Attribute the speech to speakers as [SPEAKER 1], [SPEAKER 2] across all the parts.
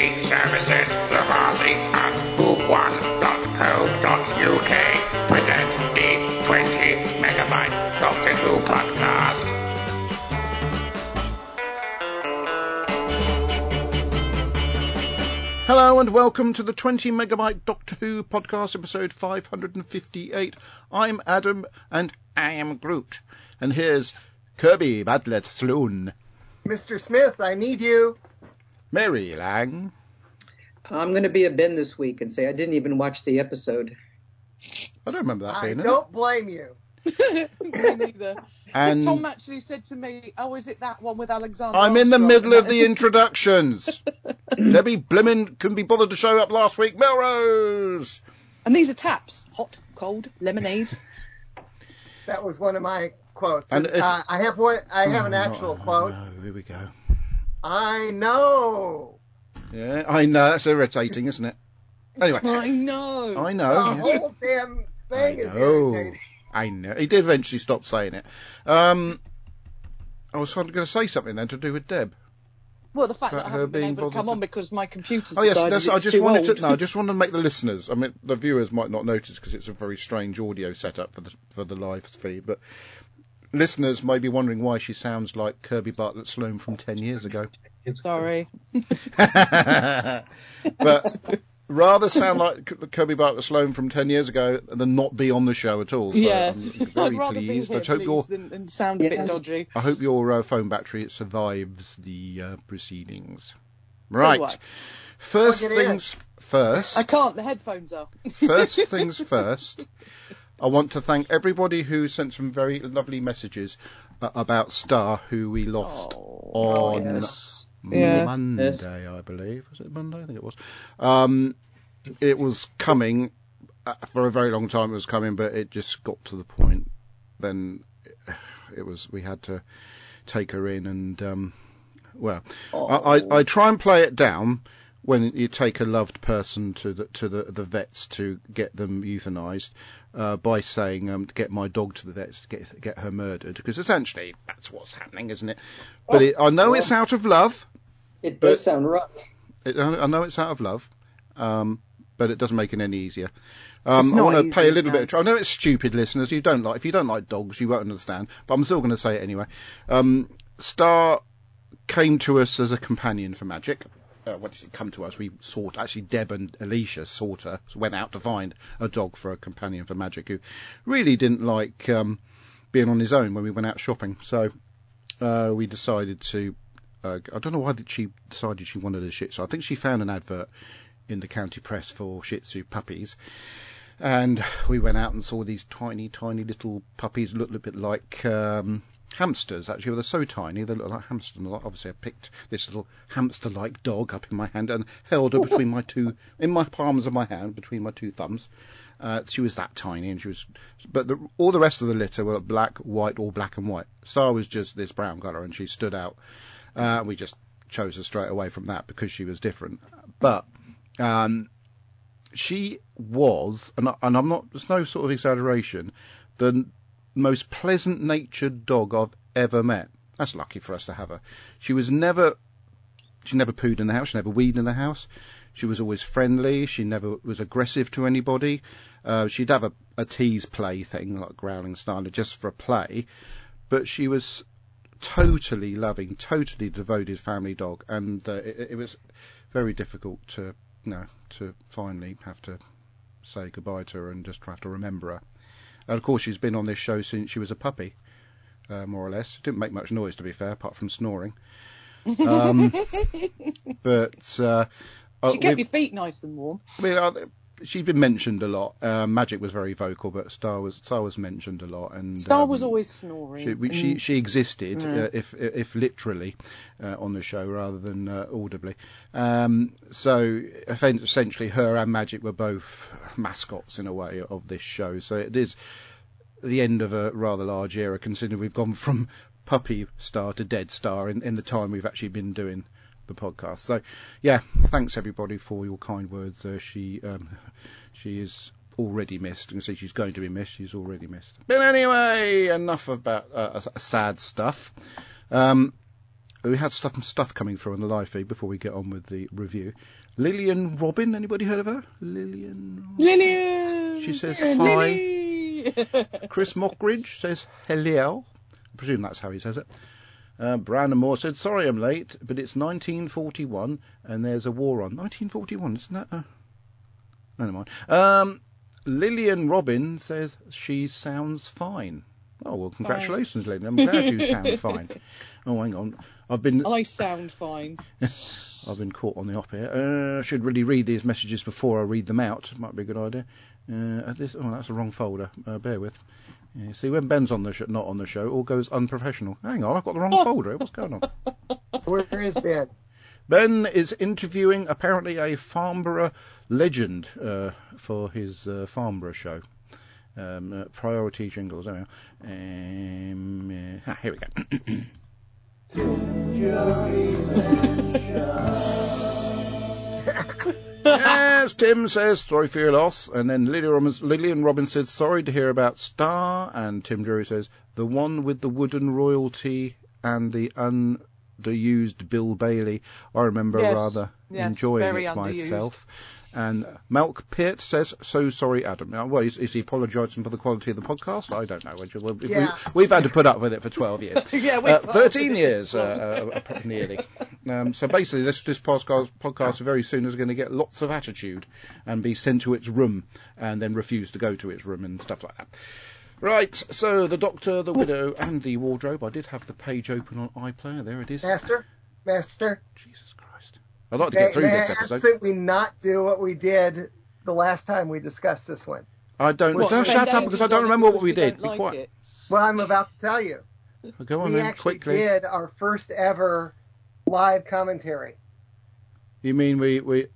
[SPEAKER 1] Great services, Lavazzi and Who1.co.uk present the 20 megabyte Doctor Who podcast.
[SPEAKER 2] Hello and welcome to the 20 megabyte Doctor Who podcast episode 558. I'm Adam and I am Groot. And here's Kirby Bartlett Sloan,
[SPEAKER 3] Mr. Smith, I need you.
[SPEAKER 2] Mary Lang,
[SPEAKER 4] I'm going to be a Ben this week and say I didn't even watch the episode.
[SPEAKER 2] I don't remember that
[SPEAKER 3] I
[SPEAKER 2] being in it.
[SPEAKER 3] don't blame you.
[SPEAKER 5] Me neither.
[SPEAKER 2] And
[SPEAKER 5] Tom actually said to me, "Oh, is it that one with Alexander?"
[SPEAKER 2] I'm in the middle of the introductions. Debbie Blimmin couldn't be bothered to show up last week. Melrose!
[SPEAKER 5] And these are taps: hot, cold, lemonade.
[SPEAKER 3] That was one of my quotes.
[SPEAKER 2] And
[SPEAKER 3] And, uh, I have one. I have an
[SPEAKER 2] Oh,
[SPEAKER 3] actual
[SPEAKER 2] no,
[SPEAKER 3] quote.
[SPEAKER 2] No, here we go.
[SPEAKER 3] I know.
[SPEAKER 2] Yeah, I know. That's irritating, isn't it? Anyway,
[SPEAKER 5] I know.
[SPEAKER 2] I
[SPEAKER 3] The
[SPEAKER 2] know. yeah.
[SPEAKER 3] whole damn
[SPEAKER 2] I
[SPEAKER 3] thing is
[SPEAKER 2] know.
[SPEAKER 3] irritating.
[SPEAKER 2] I know. He did eventually stop saying it. Um, I was going to say something then to do with Deb.
[SPEAKER 5] Well, the fact that I
[SPEAKER 2] her
[SPEAKER 5] haven't been
[SPEAKER 2] being
[SPEAKER 5] able to come
[SPEAKER 2] bothered
[SPEAKER 5] on because my computer's
[SPEAKER 2] Oh yes,
[SPEAKER 5] decided
[SPEAKER 2] that's,
[SPEAKER 5] it's
[SPEAKER 2] I just wanted
[SPEAKER 5] old.
[SPEAKER 2] to. No, I just wanted to make the listeners. I mean, the viewers might not notice because it's a very strange audio setup for the for the live feed, but listeners may be wondering why she sounds like Kirby Bartlett Sloan from ten years ago.
[SPEAKER 5] Sorry.
[SPEAKER 2] but rather sound like Kirby Bartlett Sloan from ten years ago than not be on the show at all. So
[SPEAKER 5] yeah,
[SPEAKER 2] I'm very
[SPEAKER 5] I'd rather
[SPEAKER 2] pleased.
[SPEAKER 5] be here,
[SPEAKER 2] I hope your
[SPEAKER 5] please, than, than sound a bit
[SPEAKER 4] Yes.
[SPEAKER 5] dodgy.
[SPEAKER 2] I hope your uh, phone battery survives the uh, proceedings. Right.
[SPEAKER 5] I.
[SPEAKER 2] First
[SPEAKER 3] Plug in.
[SPEAKER 2] things first.
[SPEAKER 5] I can't. The headphones are.
[SPEAKER 2] first things first, I want to thank everybody who sent some very lovely messages uh, about Star, who we lost
[SPEAKER 5] Oh,
[SPEAKER 2] on
[SPEAKER 5] yes.
[SPEAKER 2] Monday,
[SPEAKER 4] Yes.
[SPEAKER 2] I believe. Was it Monday? I think it was. Um, it was coming uh, for a very long time. It was coming, but it just got to the point. Then it was we had to take her in, and um, well, I, I, I try and play it down when you take a loved person to the to the, the vets to get them euthanized uh, by saying um, to get my dog to the vets to get get her murdered because essentially that's what's happening, isn't it? But
[SPEAKER 4] Oh,
[SPEAKER 2] it, I know
[SPEAKER 4] well.
[SPEAKER 2] it's out of love.
[SPEAKER 4] It does sound rough.
[SPEAKER 2] It, I I know it's out of love, um, but it doesn't make it any easier. Um, I want to pay a little
[SPEAKER 5] no.
[SPEAKER 2] bit. Of, tr- I know it's stupid, listeners. You don't like if you don't like dogs, you won't understand. But I'm still going to say it anyway. Um, Star came to us as a companion for Magic. Uh, when did she come to us? We sought actually Deb and Alicia sought her, went out to find a dog for a companion for Magic, who really didn't like um, being on his own when we went out shopping. So uh, we decided to. Uh, I don't know why she decided she wanted a Shih Tzu. I think she found an advert in the county press for Shih Tzu puppies, and we went out and saw these tiny, tiny little puppies looked a bit like um, hamsters. Actually, they're so tiny they look like hamsters. Obviously, I picked this little hamster-like dog up in my hand and held her between my two, in my palms of my hand, between my two thumbs. Uh, she was that tiny, and she was, but the, all the rest of the litter were black, white, or black and white. Star was just this brown colour, and she stood out. Uh, we just chose her straight away from that because she was different. But um, she was, and, and I'm not, there's no sort of exaggeration, the most pleasant natured dog I've ever met. That's lucky for us to have her. She was never, she never pooed in the house, she never weed in the house. She was always friendly. She never was aggressive to anybody. Uh, she'd have a, a tease play thing, like growling style, just for a play. But she was totally loving, totally devoted family dog, and uh, it, it was very difficult to, you know, to finally have to say goodbye to her and just have to remember her. And of course, she's been on this show since she was a puppy, uh, more or less. Didn't make much noise, to be fair, apart from snoring. Um, but uh, uh,
[SPEAKER 5] She kept
[SPEAKER 2] we've-
[SPEAKER 5] your feet nice and warm.
[SPEAKER 2] I mean, uh, she's been mentioned a lot. Uh, Magic was very vocal, but Star was Star was mentioned a lot, and
[SPEAKER 5] Star
[SPEAKER 2] um,
[SPEAKER 5] was always snoring.
[SPEAKER 2] she, we, she she existed,
[SPEAKER 5] Mm.
[SPEAKER 2] uh, if if literally, uh, on the show rather than uh, audibly. Um, so essentially, her and Magic were both mascots in a way of this show. So it is the end of a rather large era, considering we've gone from puppy star to dead star in, in the time we've actually been doing the podcast. So yeah, thanks everybody for your kind words. Uh, she um, she is already missed. and say she's going to be missed. She's already missed. But anyway, enough about uh, sad stuff. Um, we had stuff stuff coming through on the live feed before we get on with the review. Lillian Robin, anybody heard of her? Lillian.
[SPEAKER 5] Lillian.
[SPEAKER 2] She says hi.
[SPEAKER 5] Lily.
[SPEAKER 2] Chris Mockridge says hello. I presume that's how he says it. Uh, Brandon Moore said, "Sorry I'm late, but it's 1941 and there's a war on." 1941, isn't that? A... No, never mind. Um, Lillian Robin says she sounds fine. Oh well, congratulations,
[SPEAKER 5] Thanks.
[SPEAKER 2] Lillian. I'm glad you sound fine. Oh, hang on. I've been
[SPEAKER 5] I sound fine.
[SPEAKER 2] I've been caught on the hop here. Uh, I should really read these messages before I read them out. Might be a good idea. Uh, this, oh, that's the wrong folder. Uh, bear with. Yeah, see, when Ben's on the sh- not on the show, all goes unprofessional. Hang on, I've got the wrong folder. What's going on?
[SPEAKER 3] Where is Ben?
[SPEAKER 2] Ben is interviewing apparently a Farnborough legend uh, for his uh, Farnborough show. Um, uh, priority jingles. There we are. Um, uh, ah, here we go. yes, Tim says, sorry for your loss. And then Lillian Robbins, Lillian Robbins says, sorry to hear about Star. And Tim Drury says, the one with the wooden royalty and the underused Bill Bailey. I remember
[SPEAKER 5] Yes,
[SPEAKER 2] rather
[SPEAKER 5] yes,
[SPEAKER 2] enjoying it
[SPEAKER 5] underused.
[SPEAKER 2] myself. And Malk Pitt says, so sorry, Adam. Now, well, is, is he apologising for the quality of the podcast? I don't know. We-
[SPEAKER 3] Yeah.
[SPEAKER 2] We've had to put up with it for 12 years.
[SPEAKER 5] yeah, we
[SPEAKER 2] Uh, 13 years, uh, uh, nearly. Um, so basically, this this podcast podcast very soon is going to get lots of attitude and be sent to its room and then refuse to go to its room and stuff like that. Right, so the Doctor, the Widow, and the Wardrobe. I did have the page open on iPlayer. There it is.
[SPEAKER 3] Master? Master?
[SPEAKER 2] Jesus Christ! I'd like to
[SPEAKER 3] May,
[SPEAKER 2] get through
[SPEAKER 3] may I ask that we not do what we did the last time we discussed this one?
[SPEAKER 2] I don't.
[SPEAKER 5] What,
[SPEAKER 2] don't shut up because I don't remember what we
[SPEAKER 5] we
[SPEAKER 2] did.
[SPEAKER 5] don't
[SPEAKER 2] Be
[SPEAKER 5] like
[SPEAKER 2] quiet.
[SPEAKER 5] it.
[SPEAKER 3] Well, I'm about to tell you.
[SPEAKER 2] Go on
[SPEAKER 3] we
[SPEAKER 2] then,
[SPEAKER 3] actually
[SPEAKER 2] quickly.
[SPEAKER 3] did our first ever live commentary.
[SPEAKER 2] You mean we we?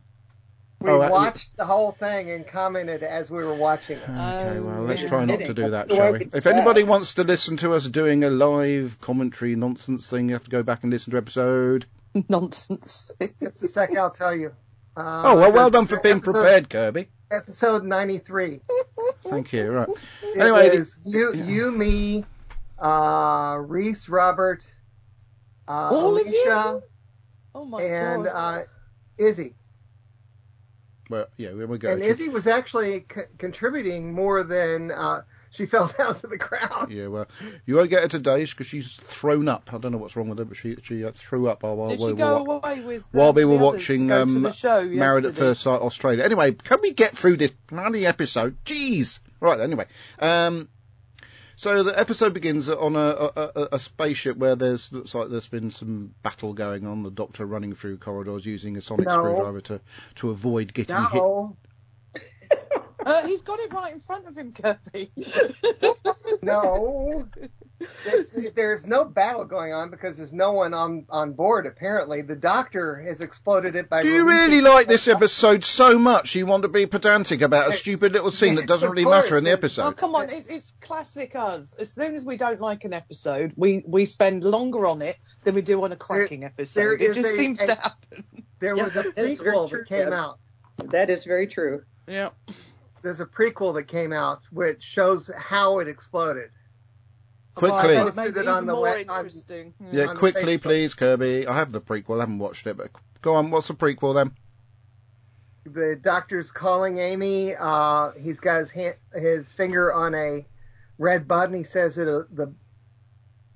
[SPEAKER 3] We
[SPEAKER 2] Oh, uh,
[SPEAKER 3] watched the whole thing and commented as we were watching it.
[SPEAKER 2] Okay, well,
[SPEAKER 5] Oh,
[SPEAKER 2] let's
[SPEAKER 5] yeah.
[SPEAKER 2] try not to do that, shall
[SPEAKER 4] we
[SPEAKER 2] we? If anybody wants to listen to us doing a live commentary nonsense thing, you have to go back and listen to episode.
[SPEAKER 5] Nonsense.
[SPEAKER 3] Just a sec, I'll tell you. Uh,
[SPEAKER 2] Oh, well, well done for
[SPEAKER 3] episode-
[SPEAKER 2] being prepared, Kirby.
[SPEAKER 3] Episode 93.
[SPEAKER 2] Thank you. Right.
[SPEAKER 3] It
[SPEAKER 2] Anyway,
[SPEAKER 3] was you,
[SPEAKER 2] yeah.
[SPEAKER 3] you, me, uh, Reese, Robert, uh,
[SPEAKER 5] All?
[SPEAKER 3] Alicia,
[SPEAKER 5] Oh my
[SPEAKER 3] and uh, Izzy.
[SPEAKER 2] Well, yeah, we go.
[SPEAKER 3] And Izzy was actually c- contributing more than uh, she fell down to the ground.
[SPEAKER 2] Yeah, well, you won't get her today because she's thrown up. I don't know what's wrong with her, but she she uh, threw up while, while
[SPEAKER 5] Did
[SPEAKER 2] we
[SPEAKER 5] she
[SPEAKER 2] were
[SPEAKER 5] go
[SPEAKER 2] wa-
[SPEAKER 5] away with
[SPEAKER 2] while
[SPEAKER 5] um,
[SPEAKER 2] we were watching
[SPEAKER 5] to go to
[SPEAKER 2] um,
[SPEAKER 5] the show
[SPEAKER 2] Married at? First Sight Australia. Anyway, can we get through this bloody episode? Jeez. Right. Anyway, um, so the episode begins on a, a, a, a spaceship where there's looks like there's been some battle going on. The Doctor running through corridors using a sonic
[SPEAKER 3] No.
[SPEAKER 2] screwdriver to to avoid getting hit.
[SPEAKER 3] No,
[SPEAKER 5] Uh, he's got it right in front of him, Kirby.
[SPEAKER 3] no. It's, there's no battle going on because there's no one on, on board, apparently. The doctor has exploded it by
[SPEAKER 2] Do you really like this episode so much you want to be pedantic about a stupid little scene that doesn't
[SPEAKER 3] of
[SPEAKER 2] really matter in the episode?
[SPEAKER 5] oh,
[SPEAKER 2] episode?
[SPEAKER 5] come on, it's, it's classic us. As soon as we don't like an episode, we, we spend longer on it than we do on a cracking episode.
[SPEAKER 3] there
[SPEAKER 5] it
[SPEAKER 3] is
[SPEAKER 5] just
[SPEAKER 3] a-
[SPEAKER 5] seems
[SPEAKER 3] a-
[SPEAKER 5] to happen.
[SPEAKER 3] There
[SPEAKER 4] Yeah,
[SPEAKER 3] was a
[SPEAKER 4] that is very
[SPEAKER 3] prequel
[SPEAKER 4] true,
[SPEAKER 3] that came out.
[SPEAKER 4] That is very true.
[SPEAKER 5] Yeah.
[SPEAKER 3] There's a prequel that came out which shows how it exploded.
[SPEAKER 2] Quickly.
[SPEAKER 5] Well, it it
[SPEAKER 3] it on the
[SPEAKER 5] more
[SPEAKER 3] web- on-
[SPEAKER 5] interesting.
[SPEAKER 2] Yeah,
[SPEAKER 3] on
[SPEAKER 2] quickly,
[SPEAKER 3] Facebook.
[SPEAKER 2] please, Kirby. I have the prequel. I haven't watched it, but go on. What's the prequel then?
[SPEAKER 3] The doctor's calling Amy. Uh, he's got his hand, his finger on a red button. He says that uh, the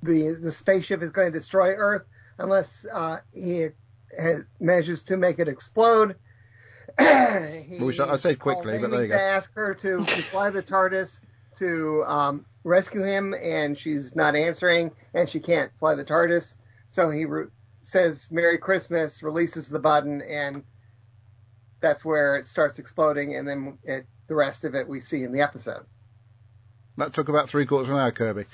[SPEAKER 3] the the spaceship is going to destroy Earth unless uh, he ha- manages to make it explode. he
[SPEAKER 2] I- said quickly, but there you
[SPEAKER 3] to ask her to, fly the TARDIS to um, rescue him, and she's not answering, and she can't fly the TARDIS. So he re- says "Merry Christmas," releases the button, and that's where it starts exploding, and then it, the rest of it we see in the episode.
[SPEAKER 2] That took about three quarters of an hour, Kirby.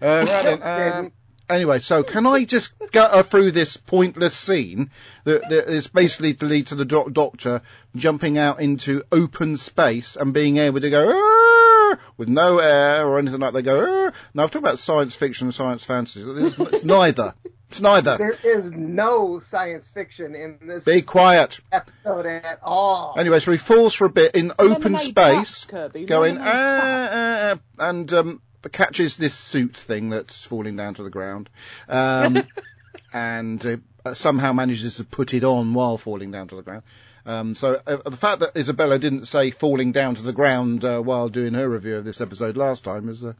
[SPEAKER 2] Uh, right then. Um. Anyway, so can I just get her through this pointless scene that, that is basically to lead to the doc- doctor jumping out into open space and being able to go with no air or anything like they go. Now I've talked about science fiction and science fantasy. It's, it's neither. It's neither.
[SPEAKER 3] There is no science fiction in this
[SPEAKER 2] Be quiet.
[SPEAKER 3] episode at all.
[SPEAKER 2] Anyway, so he falls for a bit in open
[SPEAKER 5] Lemonade
[SPEAKER 2] space,
[SPEAKER 5] taps, Kirby.
[SPEAKER 2] going
[SPEAKER 5] Lemonade taps.
[SPEAKER 2] ah, ah, ah, and um, catches this suit thing that's falling down to the ground. Um, and uh, somehow manages to put it on while falling down to the ground. Um, so uh, the fact that Isabella didn't say falling down to the ground uh, while doing her review of this episode last time is uh,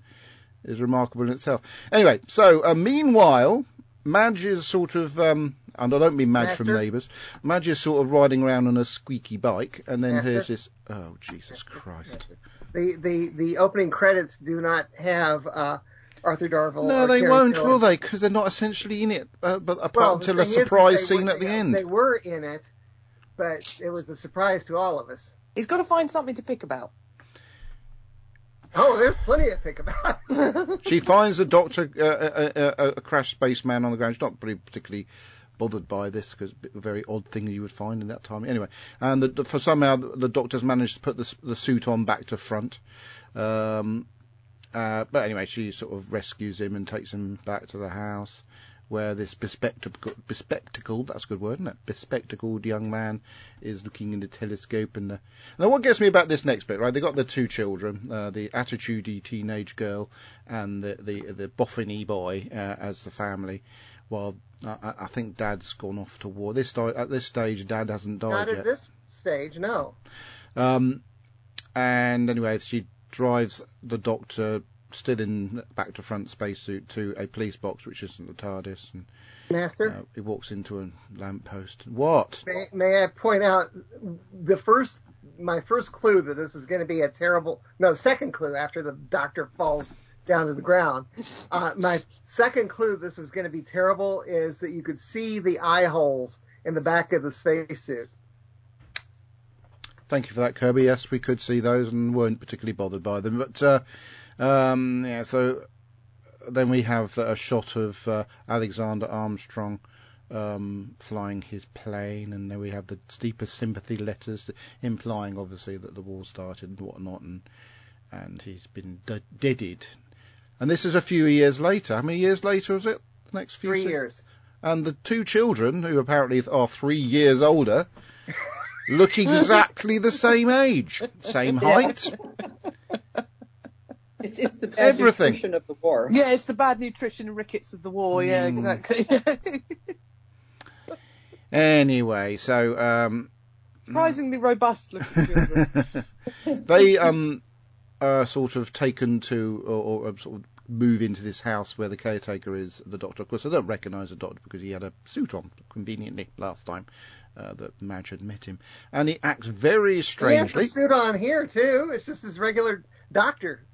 [SPEAKER 2] is remarkable in itself. Anyway, so uh, meanwhile, Madge is sort of, um, and I don't mean Madge from Neighbours. Madge is sort of riding around on a squeaky bike, and then
[SPEAKER 3] Master?
[SPEAKER 2] here's this. Oh Jesus Christ!
[SPEAKER 3] The the the opening credits do not have uh, Arthur Darvill.
[SPEAKER 2] No,
[SPEAKER 3] or
[SPEAKER 2] they
[SPEAKER 3] Karen
[SPEAKER 2] won't,
[SPEAKER 3] Gillan.
[SPEAKER 2] will they? Because they're not essentially in it, uh, but apart
[SPEAKER 3] Well,
[SPEAKER 2] until a
[SPEAKER 3] thing is, is
[SPEAKER 2] surprise scene
[SPEAKER 3] were-
[SPEAKER 2] at the
[SPEAKER 3] they-
[SPEAKER 2] end.
[SPEAKER 3] They were in it, but it was a surprise to all of us.
[SPEAKER 5] He's got to find something to pick about.
[SPEAKER 3] Oh, there's plenty to pick about.
[SPEAKER 2] She finds the doctor, uh, a, a, a, a crashed spaceman on the ground. She's not pretty particularly bothered by this because a very odd thing you would find in that time. Anyway, and the, the, for somehow the, the doctor's managed to put the, the suit on back to front. Um, uh, but anyway, she sort of rescues him and takes him back to the house where this bespectacled, bespectacled that's a good word, isn't it? Bespectacled young man is looking in the telescope. And uh, now, what gets me about this next bit, right? They got the two children, uh, the attitudey teenage girl and the the, the boffiny boy uh, as the family. Uh, I, I think Dad's gone off to war. This at this stage, Dad hasn't died
[SPEAKER 3] Not
[SPEAKER 2] yet.
[SPEAKER 3] at this stage, no.
[SPEAKER 2] Um, and anyway, she drives the doctor still in back to front spacesuit to a police box, which isn't the TARDIS, and
[SPEAKER 3] Master,
[SPEAKER 2] uh, he walks into a lamppost. What?
[SPEAKER 3] may, may I point out the first, my first clue that this is going to be a terrible, no, second clue after the doctor falls down to the ground. Uh, my second clue this was going to be terrible is that you could see the eye holes in the back of the spacesuit.
[SPEAKER 2] Thank you for that, Kirby. Yes, we could see those and weren't particularly bothered by them. But uh, um, yeah, so then we have a shot of uh, Alexander Armstrong um, flying his plane, and then we have the deepest sympathy letters implying, obviously, that the war started and whatnot, and and he's been d- deaded. And this is a few years later. How many years later was it? The next few
[SPEAKER 3] Three
[SPEAKER 2] se-
[SPEAKER 3] years.
[SPEAKER 2] and the two children, who apparently are three years older, look exactly the same age, same height.
[SPEAKER 4] It's, it's the bad
[SPEAKER 2] Everything.
[SPEAKER 4] nutrition of the war.
[SPEAKER 5] Yeah, it's the bad nutrition and rickets of the war. Yeah,
[SPEAKER 2] Mm.
[SPEAKER 5] exactly.
[SPEAKER 2] Anyway, so um,
[SPEAKER 5] Surprisingly robust looking children.
[SPEAKER 2] they um are sort of taken to or, or sort of move into this house where the caretaker is the doctor. Of course, I don't recognise the doctor because he had a suit on conveniently last time uh, that Madge had met him, and he acts very strangely.
[SPEAKER 3] He has the suit on here too. It's just his regular doctor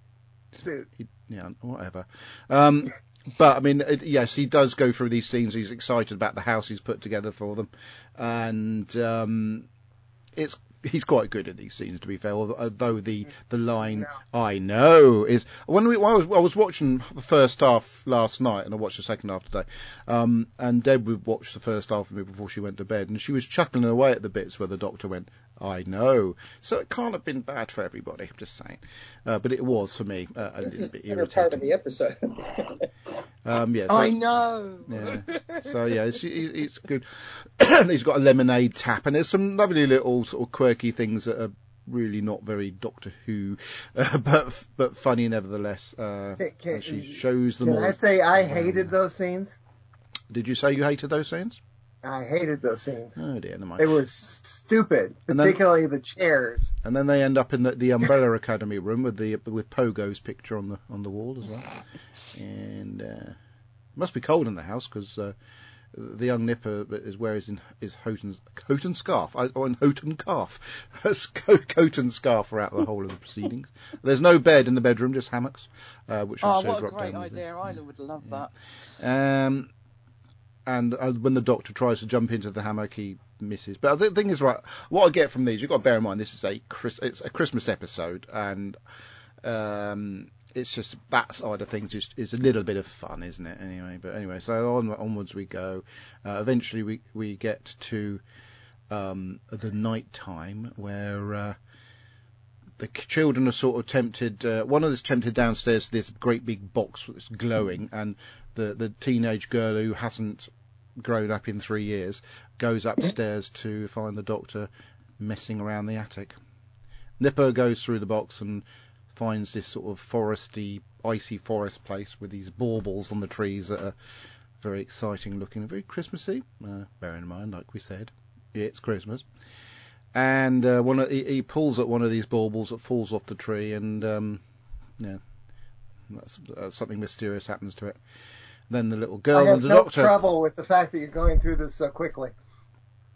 [SPEAKER 3] suit.
[SPEAKER 2] He, yeah, whatever. Um, but I mean, it, yes, he does go through these scenes. He's excited about the house he's put together for them, and um, it's he's quite good at these scenes. To be fair, although the the line "I know" is when we when I was I was watching the first half last night, and I watched the second half today. Um, and Deb would watch the first half of me before she went to bed, and she was chuckling away at the bits where the doctor went, "I know." So it can't have been bad for everybody. I'm just saying, uh, but it was for me uh, a
[SPEAKER 4] This
[SPEAKER 2] little
[SPEAKER 4] is
[SPEAKER 2] bit
[SPEAKER 4] the better part of the episode.
[SPEAKER 2] Um, yeah, so,
[SPEAKER 5] I know.
[SPEAKER 2] yeah. So yeah, it's, it's good. He's got a lemonade tap, and there's some lovely little sort of quirky things that are really not very Doctor Who, uh, but but funny nevertheless. Uh,
[SPEAKER 3] Can- can-
[SPEAKER 2] she shows them
[SPEAKER 3] Can
[SPEAKER 2] all.
[SPEAKER 3] I say I hated those scenes?
[SPEAKER 2] Did you say you hated those scenes?
[SPEAKER 3] I hated those scenes.
[SPEAKER 2] Oh dear, never mind.
[SPEAKER 3] They were stupid,
[SPEAKER 2] And then-
[SPEAKER 3] particularly the chairs.
[SPEAKER 2] And then they end up in the, the Umbrella Academy room with the with Pogo's picture on the on the wall as well. And uh, must be cold in the house because uh, the young nipper is wearing his, his Houghton's Houghton scarf. I, or an Houghton calf, a coat and scarf throughout the whole of the proceedings. There's no bed in the bedroom, just hammocks, uh, which
[SPEAKER 5] Oh,
[SPEAKER 2] also
[SPEAKER 5] what a great
[SPEAKER 2] down. with
[SPEAKER 5] idea. I would love that.
[SPEAKER 2] um, and uh, when the doctor tries to jump into the hammock, he misses. But the thing is, right, what I get from these, you've got to bear in mind, this is a Chris, it's a Christmas episode, and um, it's just that side of things just is a little bit of fun, isn't it? Anyway, but anyway, so on, onwards we go. Uh, eventually, we we get to um, the night time where. Uh, the children are sort of tempted. Uh, one of them's tempted downstairs to this great big box that's glowing, and the the teenage girl who hasn't grown up in three years goes upstairs to find the doctor messing around the attic. Nipper goes through the box and finds this sort of foresty, icy forest place with these baubles on the trees that are very exciting looking, very Christmassy. Uh, bearing in mind, like we said, it's Christmas. And uh, one of, he, he pulls at one of these baubles that falls off the tree, and um, yeah, that's, uh, something mysterious happens to it. Then the little
[SPEAKER 3] I
[SPEAKER 2] girl
[SPEAKER 3] have
[SPEAKER 2] and the
[SPEAKER 3] no
[SPEAKER 2] doctor.
[SPEAKER 3] trouble with the fact that you're going through this so quickly.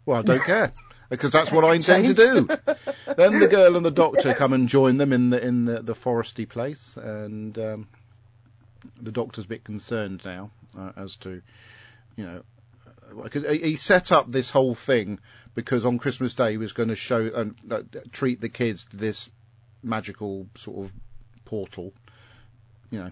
[SPEAKER 2] Well, I don't care because that's what I intend to do. then the girl and the doctor come and join them in the in the, the foresty place, and um, the doctor's a bit concerned now uh, as to, you know, because he he set up this whole thing because on Christmas Day he was going to show and uh, treat the kids to this magical sort of portal, you know,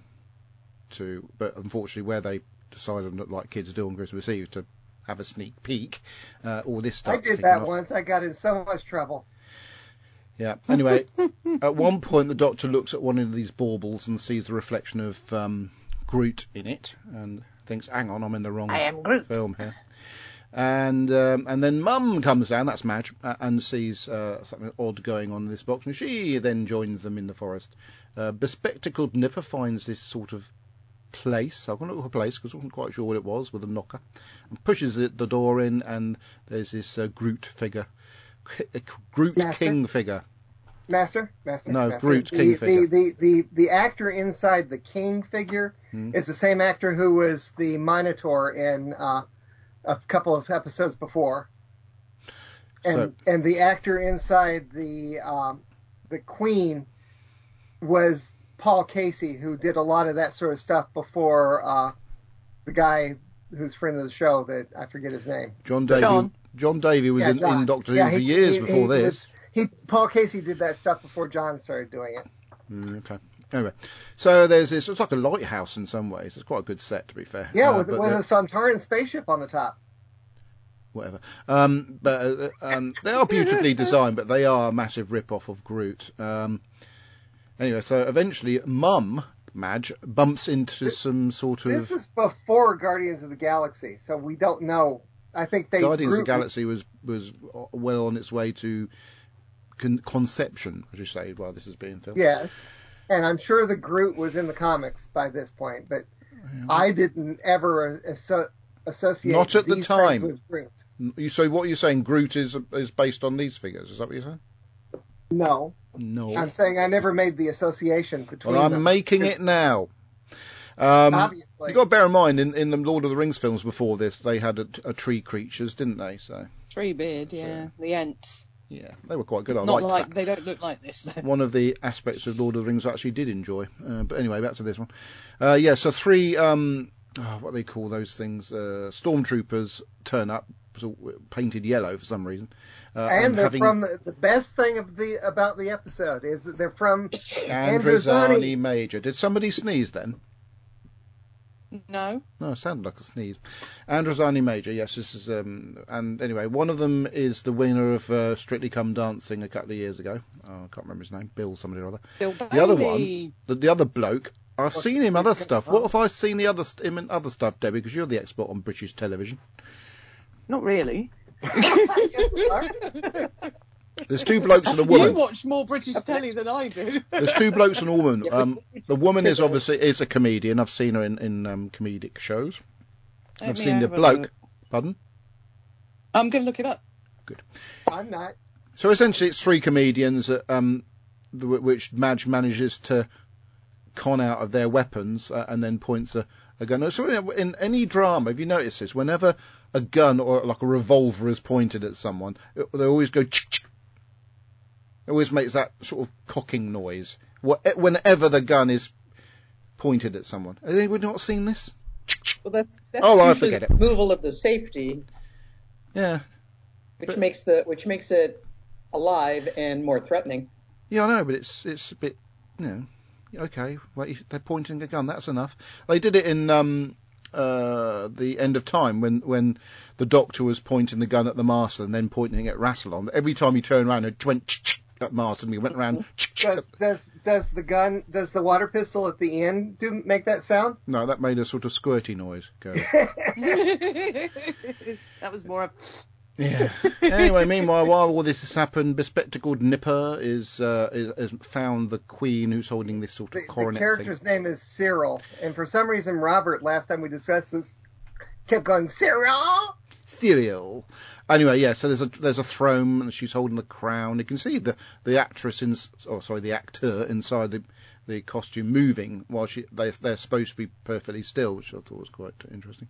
[SPEAKER 2] to but unfortunately where they decided not like kids do on Christmas Eve to have a sneak peek, uh, all this stuff.
[SPEAKER 3] I did that once. I got in so much trouble.
[SPEAKER 2] Yeah. Anyway, at one point the Doctor looks at one of these baubles and sees the reflection of um, Groot in it, and thinks, "Hang on, I'm in the wrong
[SPEAKER 5] I am Groot.
[SPEAKER 2] film here." And um, and then Mum comes down, that's Madge, uh, and sees uh, something odd going on in this box, and she then joins them in the forest. Uh, bespectacled Nipper finds this sort of place, I'm going to look for a place because I wasn't quite sure what it was, with a knocker, and pushes it, the door in, and there's this uh, Groot figure, a Groot
[SPEAKER 3] Master?
[SPEAKER 2] King figure.
[SPEAKER 3] Master, master.
[SPEAKER 2] No,
[SPEAKER 3] master.
[SPEAKER 2] Groot,
[SPEAKER 3] the,
[SPEAKER 2] King
[SPEAKER 3] the,
[SPEAKER 2] figure.
[SPEAKER 3] The, the the actor inside the King figure
[SPEAKER 2] Hmm.
[SPEAKER 3] is the same actor who was the Minotaur in uh, a couple of episodes before, and and the actor inside the um, the Queen was Paul Casey, who did a lot of that sort of stuff before uh, the guy who's friend of the show that I forget his name.
[SPEAKER 2] John Davy.
[SPEAKER 5] John.
[SPEAKER 2] John Davy was
[SPEAKER 3] Yeah,
[SPEAKER 2] in,
[SPEAKER 3] John.
[SPEAKER 2] in Doctor Who
[SPEAKER 3] Yeah,
[SPEAKER 2] for
[SPEAKER 3] he-
[SPEAKER 2] years
[SPEAKER 3] he-
[SPEAKER 2] before
[SPEAKER 3] he
[SPEAKER 2] this.
[SPEAKER 3] was- He Paul Casey did that stuff before John started doing it.
[SPEAKER 2] Mm, okay. Anyway, so there's this. It's like a lighthouse in some ways. It's quite a good set, to be fair.
[SPEAKER 3] Yeah,
[SPEAKER 2] Uh,
[SPEAKER 3] with,
[SPEAKER 2] but
[SPEAKER 3] with
[SPEAKER 2] the-
[SPEAKER 3] a Sontaran spaceship on the top.
[SPEAKER 2] whatever. Um, but uh, um, they are beautifully designed, but they are a massive rip-off of Groot. Um, anyway, so eventually, Mum Madge bumps into some sort of
[SPEAKER 3] This is before Guardians of the Galaxy, so we don't know. I think they
[SPEAKER 2] Guardians of the Galaxy was was well on its way to con- conception, as you say, while this is being filmed.
[SPEAKER 3] Yes, and I'm sure the Groot was in the comics by this point, but I didn't ever asso- associate
[SPEAKER 2] Not at the time.
[SPEAKER 3] with Groot.
[SPEAKER 2] You so what you're saying? Groot is is based on these figures? Is that what you're saying?
[SPEAKER 3] No,
[SPEAKER 2] No.
[SPEAKER 3] I'm saying I never made the association between.
[SPEAKER 2] Well, I'm
[SPEAKER 3] them.
[SPEAKER 2] making it now. Um,
[SPEAKER 3] Obviously,
[SPEAKER 2] You've got to bear in mind, in, in the Lord of the Rings films before this, they had a, a tree creatures, didn't they? So,
[SPEAKER 5] Treebeard, yeah. The Ents.
[SPEAKER 2] yeah, they were quite good. I
[SPEAKER 5] Not like
[SPEAKER 2] that.
[SPEAKER 5] they don't look like this though.
[SPEAKER 2] One of the aspects of Lord of the Rings I actually did enjoy. Uh, but anyway, back to this one. Uh, yeah, so three, um, oh, what do they call those things? Uh, stormtroopers turn up, sort of painted yellow for some reason. Uh,
[SPEAKER 3] and they're
[SPEAKER 2] having
[SPEAKER 3] from the best thing of the about the episode is that they're from
[SPEAKER 2] Androzani
[SPEAKER 3] Androzani.
[SPEAKER 2] Major. Did somebody sneeze then?
[SPEAKER 5] No.
[SPEAKER 2] No, it sounded like a sneeze. Androzani Major, yes, this is, um, and anyway, one of them is the winner of uh, Strictly Come Dancing a couple of years ago. Oh, I can't remember his name, Bill somebody or other.
[SPEAKER 5] Bill
[SPEAKER 2] The other
[SPEAKER 5] Bailey.
[SPEAKER 2] one, the, the other bloke, I've seen him other stuff. What have I seen the other him in other stuff, Debbie? Because you're the expert on British television.
[SPEAKER 5] Not really.
[SPEAKER 2] There's two blokes and a woman.
[SPEAKER 5] You watch more British telly than I do.
[SPEAKER 2] There's two blokes and a woman. Um, the woman is obviously is a comedian. I've seen her in in um, comedic shows.
[SPEAKER 5] Let
[SPEAKER 2] I've seen the bloke.
[SPEAKER 5] look.
[SPEAKER 2] Pardon?
[SPEAKER 5] I'm going to look it up. Good.
[SPEAKER 3] I'm not.
[SPEAKER 2] So essentially, it's three comedians that, um, which Madge manages to con out of their weapons uh, and then points a, a gun. So in, any drama, have you noticed this, whenever a gun or like a revolver is pointed at someone, it, they always go. Ch- ch- it always makes that sort of cocking noise. What, eh, whenever the gun is pointed at someone. Has anyone not seen this?
[SPEAKER 4] Well, that's that's
[SPEAKER 2] Oh, I forget
[SPEAKER 4] the
[SPEAKER 2] it.
[SPEAKER 4] removal of the safety,
[SPEAKER 2] Yeah,
[SPEAKER 4] which
[SPEAKER 2] But-
[SPEAKER 4] makes the which makes it alive and more threatening.
[SPEAKER 2] Yeah, I know, but it's it's a bit, you know, okay. Well, they're pointing a gun. That's enough. They did it in um, uh, the end of time when when the Doctor was pointing the gun at the Master and then pointing it at Rassilon. Every time he turned around, it went at Master, and he went around.
[SPEAKER 3] Does does does the gun does the water pistol at the end do make that sound?
[SPEAKER 2] No, that made a sort of squirty noise go.
[SPEAKER 5] that was more of.
[SPEAKER 2] Yeah. anyway, meanwhile, while all this has happened, bespectacled Nipper is, uh, is has found the Queen who's holding this sort
[SPEAKER 3] The,
[SPEAKER 2] of
[SPEAKER 3] the
[SPEAKER 2] coronet thing.
[SPEAKER 3] character's name is Cyril, and for some reason, Robert. Last time we discussed this, kept going cereal.
[SPEAKER 2] Cyril. Anyway, yeah. So there's a there's a throne, and she's holding the crown. You can see the the actress in, oh sorry, the actor inside the the costume moving while she they they're supposed to be perfectly still, which I thought was quite interesting.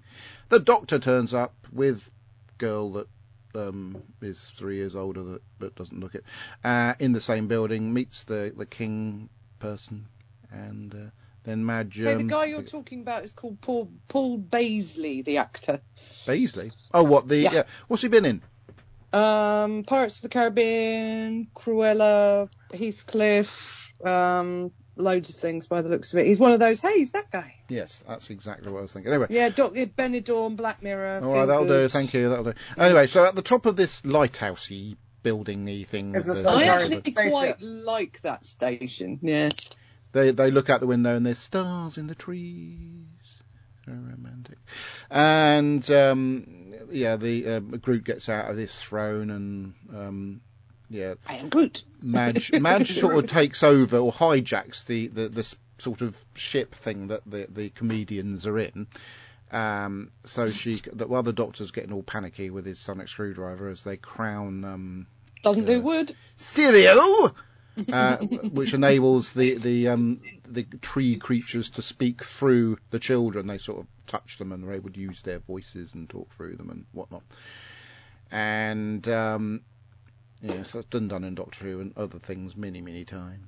[SPEAKER 2] The doctor turns up with girl that um, is three years older that, but doesn't look it uh, in the same building, meets the the king person, and uh, then Madge.
[SPEAKER 5] Okay, the
[SPEAKER 2] um,
[SPEAKER 5] guy you're talking about is called Paul Paul Bazely, the actor.
[SPEAKER 2] Bazely. Oh, what the?
[SPEAKER 5] Yeah.
[SPEAKER 2] Yeah. What's he been in?
[SPEAKER 5] Um, Pirates of the Caribbean, Cruella, Heathcliff, um, loads of things by the looks of it. He's one of those. Hey, he's that guy.
[SPEAKER 2] Yes, that's exactly what I was thinking. Anyway,
[SPEAKER 5] Yeah, Doc, Benidorm, Black Mirror.
[SPEAKER 2] all
[SPEAKER 5] Feel
[SPEAKER 2] right, that'll do. Thank you. That'll do. Anyway, so at the top of this lighthousey buildingy thing,
[SPEAKER 3] Is
[SPEAKER 2] with
[SPEAKER 3] a
[SPEAKER 2] the-
[SPEAKER 5] I
[SPEAKER 3] Sorry,
[SPEAKER 5] actually
[SPEAKER 3] spaceship.
[SPEAKER 5] quite like that station. Yeah.
[SPEAKER 2] they they look out the window and there's stars in the trees. So romantic. And um, yeah, the uh, Groot gets out of this throne and um, yeah,
[SPEAKER 5] I am Groot.
[SPEAKER 2] Madge, Madge sort of takes over or hijacks the, the this sort of ship thing that the the comedians are in. Um, so she, that while the doctor's getting all panicky with his sonic screwdriver as they crown um,
[SPEAKER 5] Doesn't
[SPEAKER 2] Yeah.
[SPEAKER 5] do wood.
[SPEAKER 2] cereal, uh, which enables the the um, the tree creatures to speak through the children. They sort of touch them and are able to use their voices and talk through them and whatnot. And um, yes, that's been done in Doctor Who and other things many many times.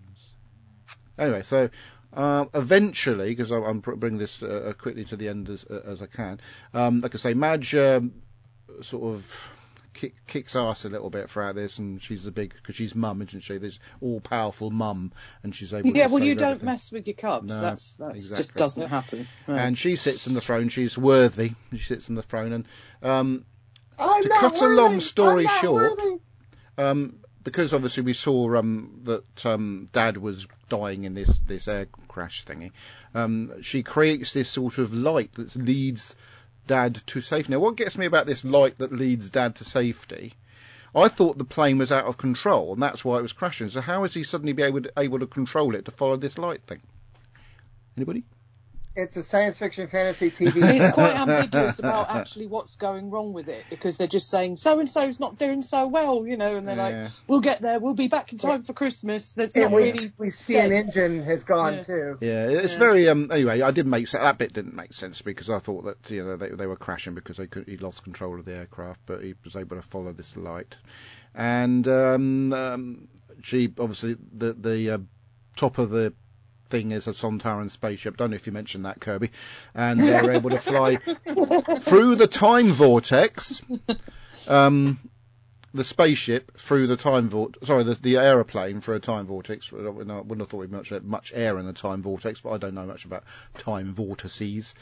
[SPEAKER 2] Anyway, so. Uh, eventually, because I'm br- bringing this uh, quickly to the end as, as I can, um, like I say, Madge um, sort of kick, kicks ass a little bit throughout this, and she's a big because she's mum, isn't she? This all-powerful mum, and she's able.
[SPEAKER 5] Yeah,
[SPEAKER 2] to
[SPEAKER 5] well, you don't
[SPEAKER 2] everything.
[SPEAKER 5] mess with your cubs.
[SPEAKER 2] No,
[SPEAKER 5] that's that's just doesn't happen. No.
[SPEAKER 2] And she sits on the throne. She's worthy. She sits on the throne, and um, To cut a long story short,
[SPEAKER 3] worthy.
[SPEAKER 2] Um, because obviously we saw um, that um, Dad was dying in this this air crash thingy. Um, she creates this sort of light that leads Dad to safety. Now, what gets me about this light that leads Dad to safety? I thought the plane was out of control, and that's why it was crashing. So how is he suddenly be able to, able to control it to follow this light thing? Anybody?
[SPEAKER 3] It's a science fiction fantasy TV.
[SPEAKER 5] it's quite ambiguous about actually what's going wrong with it because they're just saying so and so's not doing so well, you know, and they're
[SPEAKER 2] Yeah.
[SPEAKER 5] like, we'll get there, we'll be back in time for Christmas. There's
[SPEAKER 3] and
[SPEAKER 5] not
[SPEAKER 3] we,
[SPEAKER 5] really.
[SPEAKER 3] we see
[SPEAKER 5] said.
[SPEAKER 3] an engine has gone
[SPEAKER 5] Yeah.
[SPEAKER 3] too.
[SPEAKER 2] Yeah, it's
[SPEAKER 5] Yeah.
[SPEAKER 2] very. Um, anyway, I didn't make sense. That bit didn't make sense because I thought that you know they they were crashing because they could, he lost control of the aircraft, but he was able to follow this light, and um, um, she obviously the the uh, top of the thing is a Sontaran spaceship. Don't know if you mentioned that, Kirby, and they're able to fly through the time vortex. Um, the spaceship through the time vortex. Sorry, the, the aeroplane through a time vortex. I wouldn't have thought we'd much much air in a time vortex, but I don't know much about time vortices.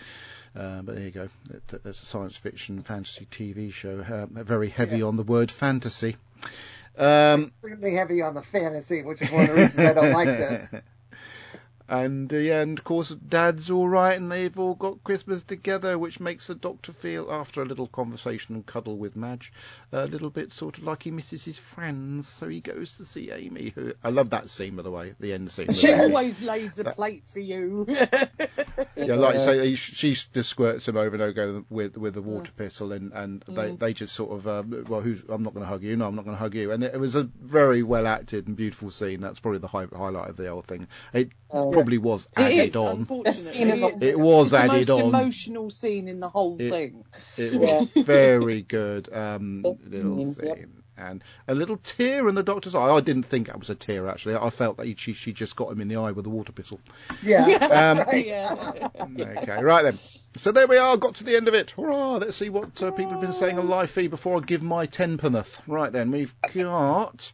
[SPEAKER 2] Uh, but there you go. It, it's a science fiction fantasy TV show. Uh, very heavy on the word fantasy. Um,
[SPEAKER 3] Extremely heavy on the fantasy, which is one of the reasons I don't like this.
[SPEAKER 2] And uh, yeah, and of course, Dad's all right, and they've all got Christmas together, which makes the Doctor feel, after a little conversation and cuddle with Madge, a little bit sort of like he misses his friends. So he goes to see Amy. Who I love that scene, by the way, the end scene.
[SPEAKER 5] She always lays a plate for you.
[SPEAKER 2] yeah, like you say, he, she just squirts him over and over with with the water pistol, and and they they just sort of, um, well, who's I'm not going to hug you, no, I'm not going to hug you, and it, it was a very well acted and beautiful scene. That's probably the high, highlight of the whole thing. It probably was
[SPEAKER 5] It
[SPEAKER 2] added
[SPEAKER 5] is,
[SPEAKER 2] on.
[SPEAKER 5] unfortunately. It's,
[SPEAKER 2] It was
[SPEAKER 5] it's the most
[SPEAKER 2] on.
[SPEAKER 5] emotional scene in the whole
[SPEAKER 2] It-
[SPEAKER 5] thing.
[SPEAKER 2] It was very good um, little
[SPEAKER 6] scene,
[SPEAKER 2] scene.
[SPEAKER 6] yep.
[SPEAKER 2] And a little tear in the doctor's eye. I didn't think that was a tear, actually. I felt that he, she, she just got him in the eye with a water pistol.
[SPEAKER 3] Yeah.
[SPEAKER 2] Um,
[SPEAKER 5] yeah.
[SPEAKER 2] okay, right then. So there we are, got to the end of it. Hurrah! Let's see what uh, people have been saying on live feed before I give my tenpenneth. Right then, we've got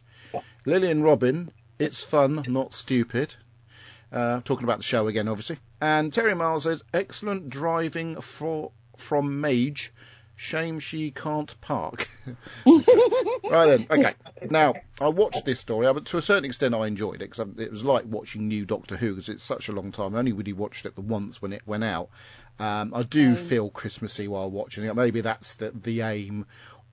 [SPEAKER 2] Lillian Robin. It's fun, not stupid. Uh, talking about the show again, obviously. And Terry Miles says, excellent driving for from Madge. Shame she can't park. right then, okay. Now, I watched this story, but to a certain extent I enjoyed it because it was like watching new Doctor Who because it's such a long time. I only really watched it the once when it went out. Um, I do feel Christmassy while watching it. Maybe that's the, the aim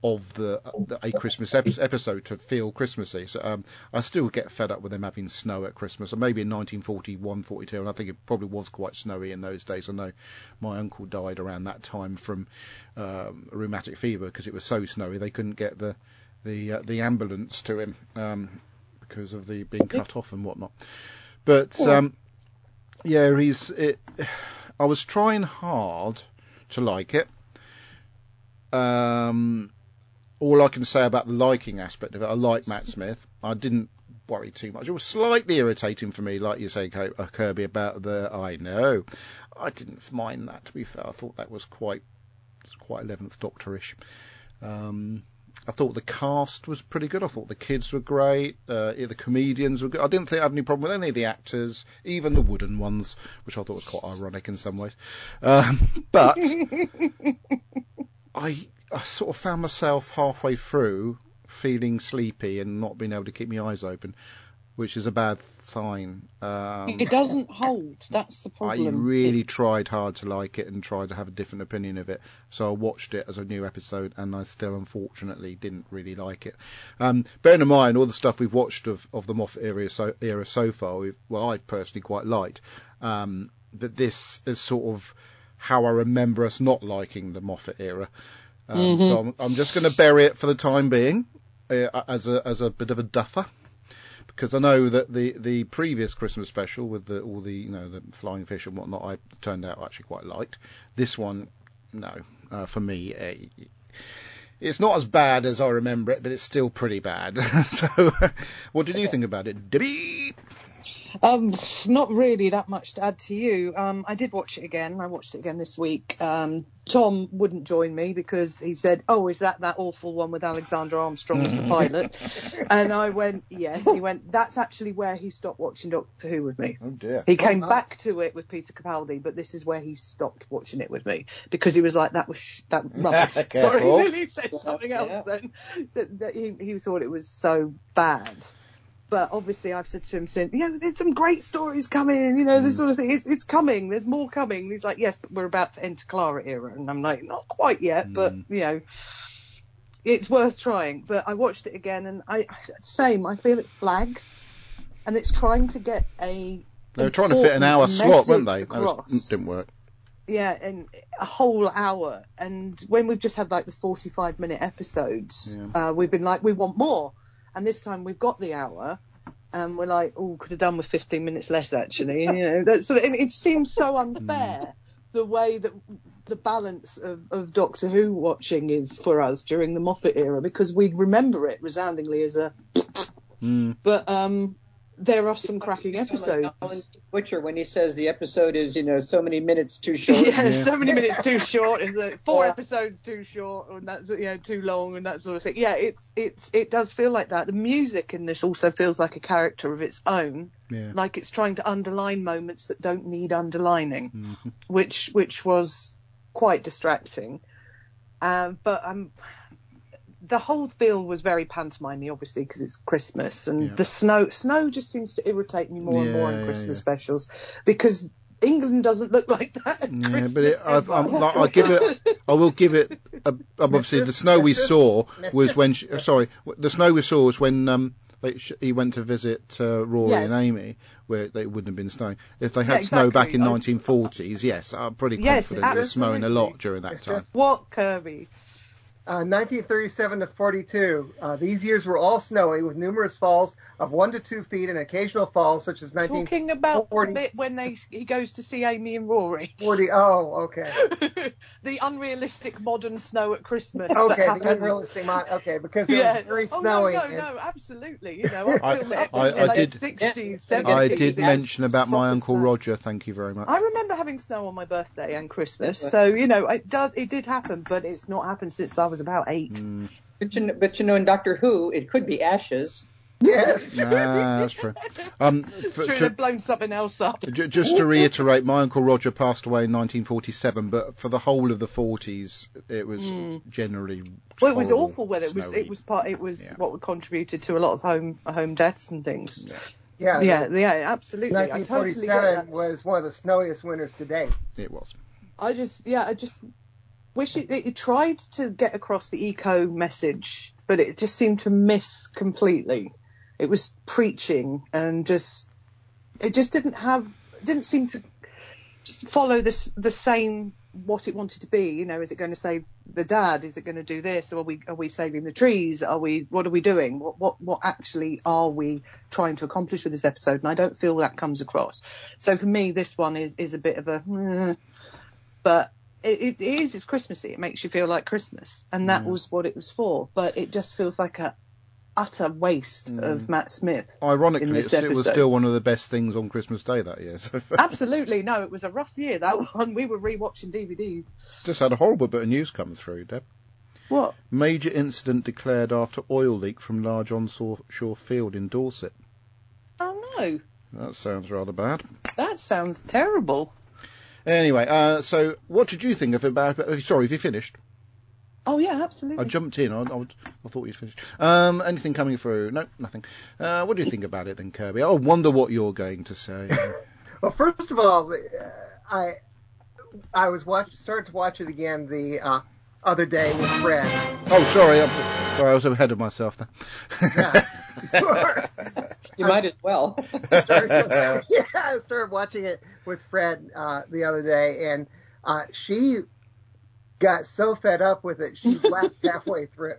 [SPEAKER 2] of the, the a Christmas epi- episode to feel Christmassy. So um, I still get fed up with them having snow at Christmas. Or maybe in 1941, 42, and I think it probably was quite snowy in those days. I know my uncle died around that time from um, rheumatic fever because it was so snowy they couldn't get the the uh, the ambulance to him um, because of the being cut off and whatnot. But um, yeah, he's. It, I was trying hard to like it. Um, all I can say about the liking aspect of it, I like Matt Smith. I didn't worry too much. It was slightly irritating for me, like you say, uh, Kirby, about the. I know. I didn't mind that. To be fair, I thought that was quite, it's quite Eleventh Doctorish. Um, I thought the cast was pretty good. I thought the kids were great. Uh, the comedians were good. I didn't think I had any problem with any of the actors, even the wooden ones, which I thought was quite ironic in some ways. Um, but I, I sort of found myself halfway through feeling sleepy and not being able to keep my eyes open, which is a bad sign. Um,
[SPEAKER 5] It doesn't hold. That's the problem.
[SPEAKER 2] I really tried hard to like it and tried to have a different opinion of it. So I watched it as a new episode, and I still unfortunately didn't really like it. Um, bearing in mind all the stuff we've watched of, of the Moffat era so, era so far, we've, well, I've personally quite liked. Um, that this is sort of how I remember us not liking the Moffat era. Um, So I'm, I'm just going to bury it for the time being uh, as a as a bit of a duffer because I know that the the previous Christmas special with the all the you know the flying fish and whatnot I turned out actually quite liked. This one, no, uh, for me. Uh, it's not as bad as I remember it, but it's still pretty bad. so, what did you think about it, Debbie?
[SPEAKER 5] Um, not really that much to add to you. Um, I did watch it again. I watched it again this week. Um, Tom wouldn't join me because he said, "Oh, is that that awful one with Alexander Armstrong as the pilot?" and I went, "Yes." He went, "That's actually where he stopped watching Doctor Who with me."
[SPEAKER 2] Oh dear.
[SPEAKER 5] He came
[SPEAKER 3] wow.
[SPEAKER 5] back to it with Peter Capaldi, but this is where he stopped watching it with me because he was like, "That was sh- that rubbish."
[SPEAKER 2] Careful.
[SPEAKER 5] Sorry, he really said something
[SPEAKER 4] Yeah.
[SPEAKER 5] else then. Said that he he thought it was so bad. But obviously, I've said to him since, you know, there's some great stories coming. You know, this mm. sort of thing. It's, it's coming. There's more coming. And he's like, yes, but we're about to enter Clara era, and I'm like, not quite yet, but mm. you know, it's worth trying. But I watched it again, and I same. I feel it flags, and it's trying to get a.
[SPEAKER 2] They were trying to fit an hour slot, weren't they?
[SPEAKER 5] message
[SPEAKER 2] That was,
[SPEAKER 5] mm,
[SPEAKER 2] didn't work.
[SPEAKER 5] yeah, and a whole hour. And when we've just had like the 45 minute episodes, uh, we've been like, we want more. And this time we've got the hour. And we're like, oh, could have done with 15 minutes less actually. you know, that sort of, it seems so unfair the way that the balance of, of Doctor Who watching is for us during the Moffat era because we remember it resoundingly as a.
[SPEAKER 2] Mm.
[SPEAKER 5] But um, there are some cracking
[SPEAKER 4] You like
[SPEAKER 5] episodes.
[SPEAKER 4] Alan Butcher when he says the episode is, you know, so many minutes too short.
[SPEAKER 5] Yeah,
[SPEAKER 2] Yeah.
[SPEAKER 5] so many minutes too short. Is it four
[SPEAKER 4] Yeah.
[SPEAKER 5] episodes too short, and that's you know too long, and that sort of thing. Yeah, it's it's it does feel like that. The music in this also feels like a character of its own,
[SPEAKER 2] Yeah.
[SPEAKER 5] like it's trying to underline moments that don't need underlining,
[SPEAKER 2] Mhm.
[SPEAKER 5] which which was quite distracting. Um, but I'm. um, the whole feel was very pantomimey, obviously, because it's Christmas, and
[SPEAKER 2] Yeah.
[SPEAKER 5] the snow snow just seems to irritate me more and more
[SPEAKER 2] Yeah,
[SPEAKER 5] in Christmas
[SPEAKER 2] yeah.
[SPEAKER 5] specials because. England doesn't look like that. At
[SPEAKER 2] Yeah,
[SPEAKER 5] Christmas
[SPEAKER 2] but it, I,
[SPEAKER 5] ever.
[SPEAKER 2] I'm, like, I give it. I will give it. A, obviously, the snow we saw was when. She, sorry, the snow we saw was when um, they, he went to visit uh, Rory
[SPEAKER 5] Yes.
[SPEAKER 2] and Amy, where they wouldn't have been snowing. If they had
[SPEAKER 5] Yeah,
[SPEAKER 2] snow back in
[SPEAKER 5] exactly. I was-
[SPEAKER 2] 1940s, yes, I'm pretty
[SPEAKER 5] Yes,
[SPEAKER 2] confident it was snowing a lot during that
[SPEAKER 3] It's
[SPEAKER 2] time.
[SPEAKER 3] just-
[SPEAKER 5] What Kirby?
[SPEAKER 3] Uh, 1937 to 42. Uh, these years were all snowy, with numerous falls of one to two feet and occasional falls such as 1940.
[SPEAKER 5] Talking about the
[SPEAKER 3] 40.
[SPEAKER 5] bit when they he goes to see Amy and Rory. 40.
[SPEAKER 3] Oh, okay.
[SPEAKER 5] the unrealistic modern snow at Christmas.
[SPEAKER 3] Okay, the unrealistic mod. Okay, because it
[SPEAKER 5] Yeah.
[SPEAKER 3] was very
[SPEAKER 5] oh, no, no,
[SPEAKER 3] and-
[SPEAKER 5] no, absolutely. You know, up
[SPEAKER 2] I-
[SPEAKER 5] till, up
[SPEAKER 2] I-
[SPEAKER 5] the
[SPEAKER 2] I
[SPEAKER 5] late
[SPEAKER 2] did-
[SPEAKER 5] 60s, 70s.
[SPEAKER 2] I did mention about my uncle
[SPEAKER 5] snow.
[SPEAKER 2] Roger. Thank you very much.
[SPEAKER 5] I remember having snow on my birthday and Christmas, so you know it does. It did happen, but it's not happened since I was about eight.
[SPEAKER 2] Mm,
[SPEAKER 4] But you, know, but you know, in Doctor Who, it could be ashes.
[SPEAKER 3] Yes.
[SPEAKER 2] nah, that's true. Um, for,
[SPEAKER 5] True,
[SPEAKER 2] to-
[SPEAKER 5] they've blown something else up.
[SPEAKER 2] Ju- Just to reiterate, my uncle Roger passed away in 1947, but for the whole of the 40s, it was generally.
[SPEAKER 5] Hmm. Well, it was awful weather. It was it was part. It was
[SPEAKER 2] Yeah.
[SPEAKER 5] what contributed to a lot of home home deaths and things.
[SPEAKER 3] Yeah.
[SPEAKER 5] Yeah, yeah, absolutely. I totally get that.
[SPEAKER 3] was one of the snowiest winters to date.
[SPEAKER 2] It was.
[SPEAKER 5] I just, yeah, I just, wish it, it, tried to get across the eco message, but it just seemed to miss completely. It was preaching and just it just didn't have didn't seem to just follow this the same what it wanted to be. You know, is it going to save the dad? Is it going to do this? Or are we are we saving the trees? Are we what are we doing? What what what actually are we trying to accomplish with this episode? And I don't feel that comes across. So for me, this one is is a bit of a, but it, it is it's Christmassy. It makes you feel like Christmas, and that mm. was what it was for. But it just feels like a utter waste mm. of Matt Smith.
[SPEAKER 2] Ironically, it was still one of the best things on Christmas Day that year. So
[SPEAKER 5] Absolutely no, it was a rough year that one. We were rewatching DVDs.
[SPEAKER 2] just had a horrible bit of news come through, Deb.
[SPEAKER 5] What?
[SPEAKER 2] Major incident declared after oil leak from large onshore field in Dorset.
[SPEAKER 5] Oh no,
[SPEAKER 2] That sounds rather bad.
[SPEAKER 5] that sounds terrible.
[SPEAKER 2] Anyway, uh, so what did you think of about? Uh, sorry, have you finished?
[SPEAKER 5] Oh yeah, absolutely.
[SPEAKER 2] I jumped in. I, I, I thought you'd finished. Um, anything coming through? No, nothing. Uh, what do you think about it then, Kirby? I wonder what you're going to say.
[SPEAKER 3] Well, first of all, uh, I I was watch started to watch it again the uh, other day with Fred.
[SPEAKER 2] oh, sorry. I'm, sorry, I was ahead of myself there.
[SPEAKER 3] Yeah, sure.
[SPEAKER 4] You might as well.
[SPEAKER 3] started, yeah, I started watching it with Fred uh, the other day, and uh, she got so fed up with it, she left halfway through.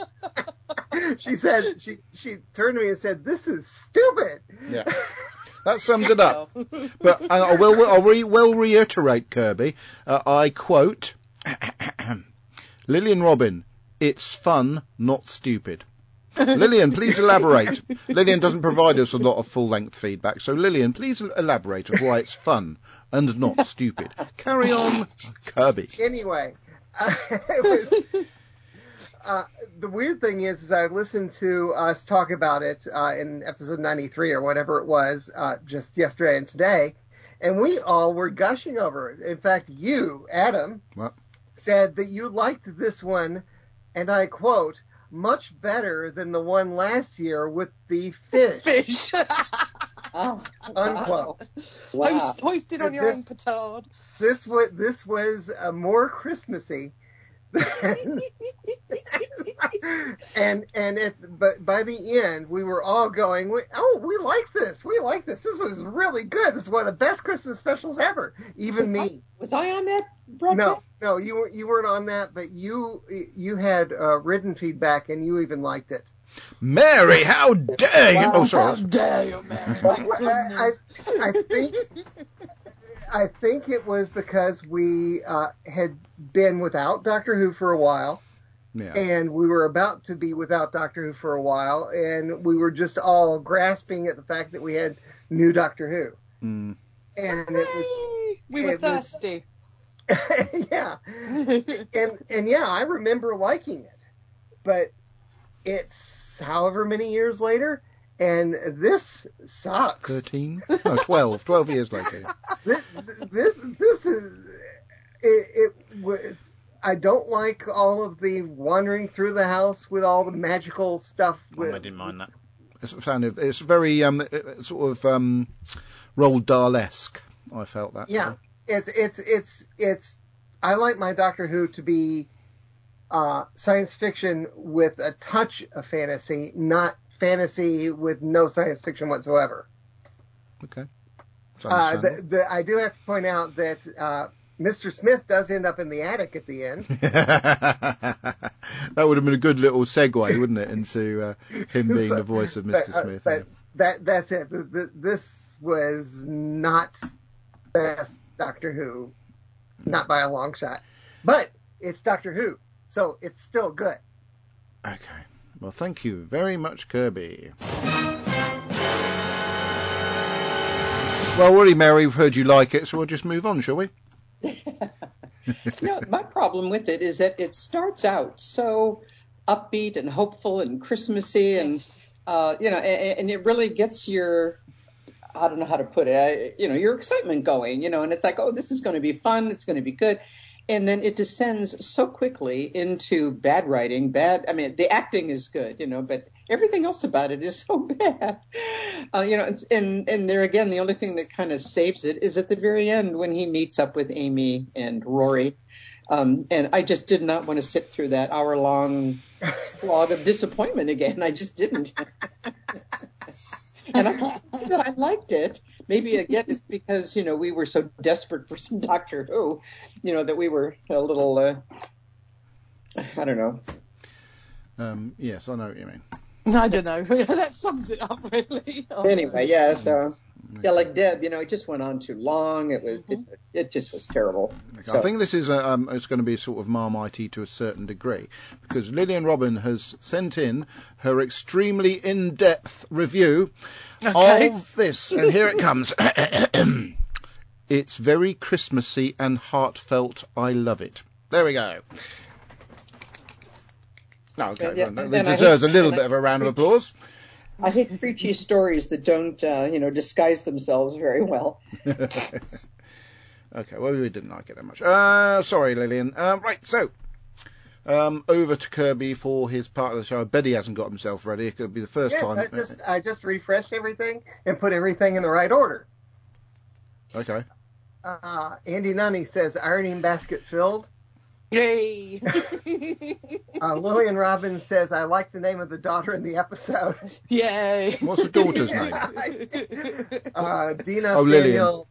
[SPEAKER 3] she said she she turned to me and said, "This is stupid."
[SPEAKER 2] yeah. That sums it up. But I, I will, I'll reiterate, Kirby. Uh, I quote Lillian Robin, it's fun, not stupid. Lillian, please elaborate. Lillian doesn't provide us a lot of full length feedback, so Lillian, please elaborate of why it's fun and not stupid. Carry on, Kirby.
[SPEAKER 3] anyway, uh, it was. Uh, the weird thing is, is I listened to us talk about it uh, in episode 93 or whatever it was uh, just yesterday and today, and we all were gushing over it. In fact, you, Adam,
[SPEAKER 2] What?
[SPEAKER 3] Said that you liked this one, and I quote, much better than the one last year with the fish.
[SPEAKER 5] Fish.
[SPEAKER 4] Oh,
[SPEAKER 3] Unquote.
[SPEAKER 4] Wow.
[SPEAKER 5] Hoist, hoisted on your own petard.
[SPEAKER 3] This was this was uh, more Christmassy. Than- and and it, but by the end, we were all going, "Oh, we like this. We like this. This is really good. This is one of the best Christmas specials ever." Even
[SPEAKER 4] Was I-
[SPEAKER 3] me.
[SPEAKER 4] Was I on that broadcast?
[SPEAKER 3] No, no, you were you weren't on that, but you you had uh, written feedback and you even liked it.
[SPEAKER 2] Mary, how dare you? Oh,
[SPEAKER 5] How dare you, Mary?
[SPEAKER 3] I, I, I think I think it was because we uh, had been without Doctor Who for a while,
[SPEAKER 2] Yeah.
[SPEAKER 3] and we were about to be without Doctor Who for a while, and we were just all grasping at the fact that we had new Doctor Who,
[SPEAKER 2] Mm.
[SPEAKER 3] and it was
[SPEAKER 5] we were
[SPEAKER 3] it was-
[SPEAKER 5] thirsty.
[SPEAKER 3] yeah, and and yeah, I remember liking it, but it's however many years later, and this sucks.
[SPEAKER 2] 13? No, 12. 12 years later.
[SPEAKER 3] This this this is it, it was. I don't like all of the wandering through the house with all the magical stuff. With,
[SPEAKER 6] I didn't mind that.
[SPEAKER 2] It's kind of, it's very um, sort of um, Roald Dahl-esque. I felt that.
[SPEAKER 3] Yeah, it's it's it's it's. I like my Doctor Who to be uh, science fiction with a touch of fantasy, not fantasy with no science fiction whatsoever.
[SPEAKER 2] Okay.
[SPEAKER 3] Uh, the, the, I do have to point out that uh, Mr. Smith does end up in the attic at the end.
[SPEAKER 2] that would have been a good little segue, wouldn't it, into uh, him being
[SPEAKER 3] So-
[SPEAKER 2] the voice of Mr.
[SPEAKER 3] But, uh,
[SPEAKER 2] Smith.
[SPEAKER 3] but that that's it. Th- th- This was not best Doctor Who, not by a long shot. But it's Doctor Who, so it's still good.
[SPEAKER 2] Okay. Well, thank you very much, Kirby. Well, already, Mary, we've heard you like it, so we'll just move on, shall we?
[SPEAKER 4] no, my problem with it is that it starts out so upbeat and hopeful and Christmassy, and uh, you know, and, and it really gets your I don't know how to put it, I, you know, your excitement going, you know, and it's like, oh, this is going to be fun, it's going to be good. And then it descends so quickly into bad writing, bad. I mean, the acting is good, you know, but everything else about it is so bad. Uh, you know, it's, and and there again, the only thing that kind of saves it is at the very end when he meets up with Amy and Rory. Um, and I just did not want to sit through that hour long slog of disappointment again. I just didn't. and I I liked it. Maybe again it's because you know we were so desperate for some Doctor Who, you know that we were a little. Uh, I don't know.
[SPEAKER 2] Um, yes, I know what you mean.
[SPEAKER 5] I don't know. that sums it up, really.
[SPEAKER 4] Anyway, yeah. So yeah, like Deb, you know, it just went on too long. It was it, it just was terrible.
[SPEAKER 2] Okay,
[SPEAKER 4] So-
[SPEAKER 2] I think this is a, um, it's going to be sort of marmitey to a certain degree because Lillian Robin has sent in her extremely in-depth review
[SPEAKER 5] Okay.
[SPEAKER 2] of this, and here it comes. it's very Christmassy and heartfelt. I love it. There we go. No, okay,
[SPEAKER 4] Yeah,
[SPEAKER 2] well,
[SPEAKER 4] and
[SPEAKER 2] it deserves a little bit
[SPEAKER 4] I-
[SPEAKER 2] of a round of applause.
[SPEAKER 4] I hate preachy stories that don't, uh, you know, disguise themselves very well.
[SPEAKER 2] okay, well, we didn't like it that much. Uh, sorry, Lillian. Um, right, so um, over to Kirby for his part of the show. I bet he hasn't got himself ready. It could be the first
[SPEAKER 3] Yes,
[SPEAKER 2] time.
[SPEAKER 3] I just I just refreshed everything and put everything in the right order.
[SPEAKER 2] Okay.
[SPEAKER 3] Uh, Andy Nunny says ironing basket filled.
[SPEAKER 5] Yay!
[SPEAKER 3] Uh, Lillian Robbins says I like the name of the daughter in the episode.
[SPEAKER 5] Yay!
[SPEAKER 2] What's the daughter's name?
[SPEAKER 3] Uh, Dina
[SPEAKER 2] Oh, Lillian.
[SPEAKER 3] Daniel.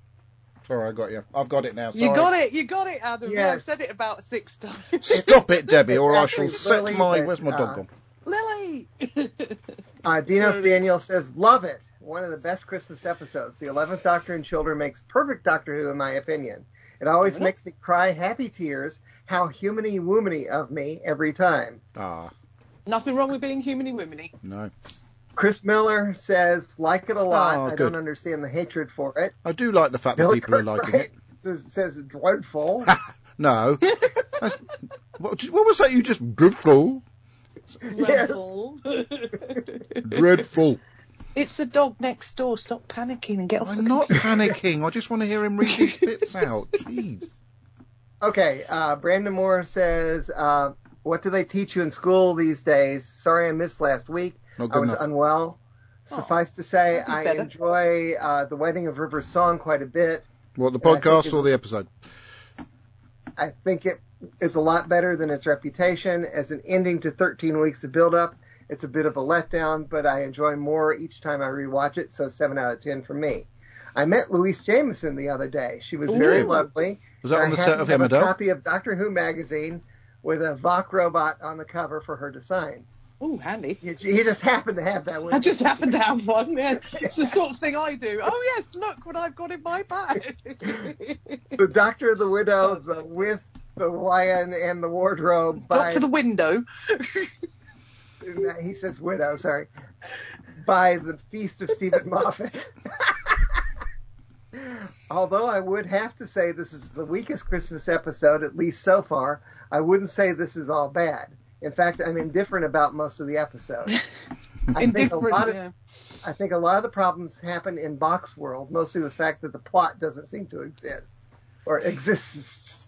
[SPEAKER 2] Sorry, I got you. I've got it now. Sorry.
[SPEAKER 5] You got it, you got it, Adam. Yeah, I've said it about six times.
[SPEAKER 2] Stop it, Debbie, or I shall set my. Where's my
[SPEAKER 3] uh,
[SPEAKER 2] dog gone?
[SPEAKER 5] Lily!
[SPEAKER 3] Uh, Dinos Daniel says love it. One of the best Christmas episodes. The Eleventh Doctor and Children makes perfect Doctor Who, in my opinion. It always makes me cry happy tears. How humany woomany of me every time.
[SPEAKER 2] Ah,
[SPEAKER 5] Nothing wrong with being humany womany.
[SPEAKER 2] no.
[SPEAKER 3] Chris Miller says like it a lot.
[SPEAKER 2] Oh,
[SPEAKER 3] I
[SPEAKER 2] good.
[SPEAKER 3] don't understand the hatred for it.
[SPEAKER 2] I do like the fact that
[SPEAKER 3] Billy
[SPEAKER 2] people are liking
[SPEAKER 3] Kirkbride
[SPEAKER 2] it.
[SPEAKER 3] Says, says dreadful.
[SPEAKER 2] No. What, what was that you just dreadful?
[SPEAKER 3] Yes.
[SPEAKER 5] Rebel.
[SPEAKER 2] Dreadful.
[SPEAKER 5] it's the dog next door. Stop panicking and get off the
[SPEAKER 2] I'm not
[SPEAKER 5] computer.
[SPEAKER 2] panicking. I just want to hear him read his bits out. Jeez.
[SPEAKER 3] Okay, uh, Brandon Moore says, uh, "What do they teach you in school these days?" Sorry, I missed last week.
[SPEAKER 2] Not
[SPEAKER 3] I was
[SPEAKER 2] enough.
[SPEAKER 3] unwell. Suffice to say, I
[SPEAKER 5] better.
[SPEAKER 3] enjoy uh, the Wedding of River's song quite a bit.
[SPEAKER 2] What the podcast or the episode?
[SPEAKER 3] I think it is a lot better than its reputation as an ending to 13 weeks of build-up. It's a bit of a letdown, but I enjoy more each time I rewatch it. So seven out of ten for me. I met Louise Jameson the other day. She was oh,
[SPEAKER 2] very
[SPEAKER 3] lovely.
[SPEAKER 2] Was that on the set of
[SPEAKER 3] have a copy of Doctor Who magazine with a Voc robot on the cover for her to sign.
[SPEAKER 5] Ooh, handy.
[SPEAKER 3] He, he just happened to have that one.
[SPEAKER 5] I just happened to have one. Yeah. It's the sort of thing I do. Oh yes, look what I've got in my bag.
[SPEAKER 3] the Doctor, of the Widow, the with the lion and the wardrobe by
[SPEAKER 5] to the window.
[SPEAKER 3] he says widow, sorry, by the Feast of Steven Moffat. Although I would have to say this is the weakest Christmas episode, at least so far, I wouldn't say this is all bad. In fact, I'm indifferent about most of the episode. I think a
[SPEAKER 5] Indifferent.
[SPEAKER 3] lot of
[SPEAKER 5] yeah.
[SPEAKER 3] I think a lot of the problems happen in Box World, mostly the fact that the plot doesn't seem to exist or exists.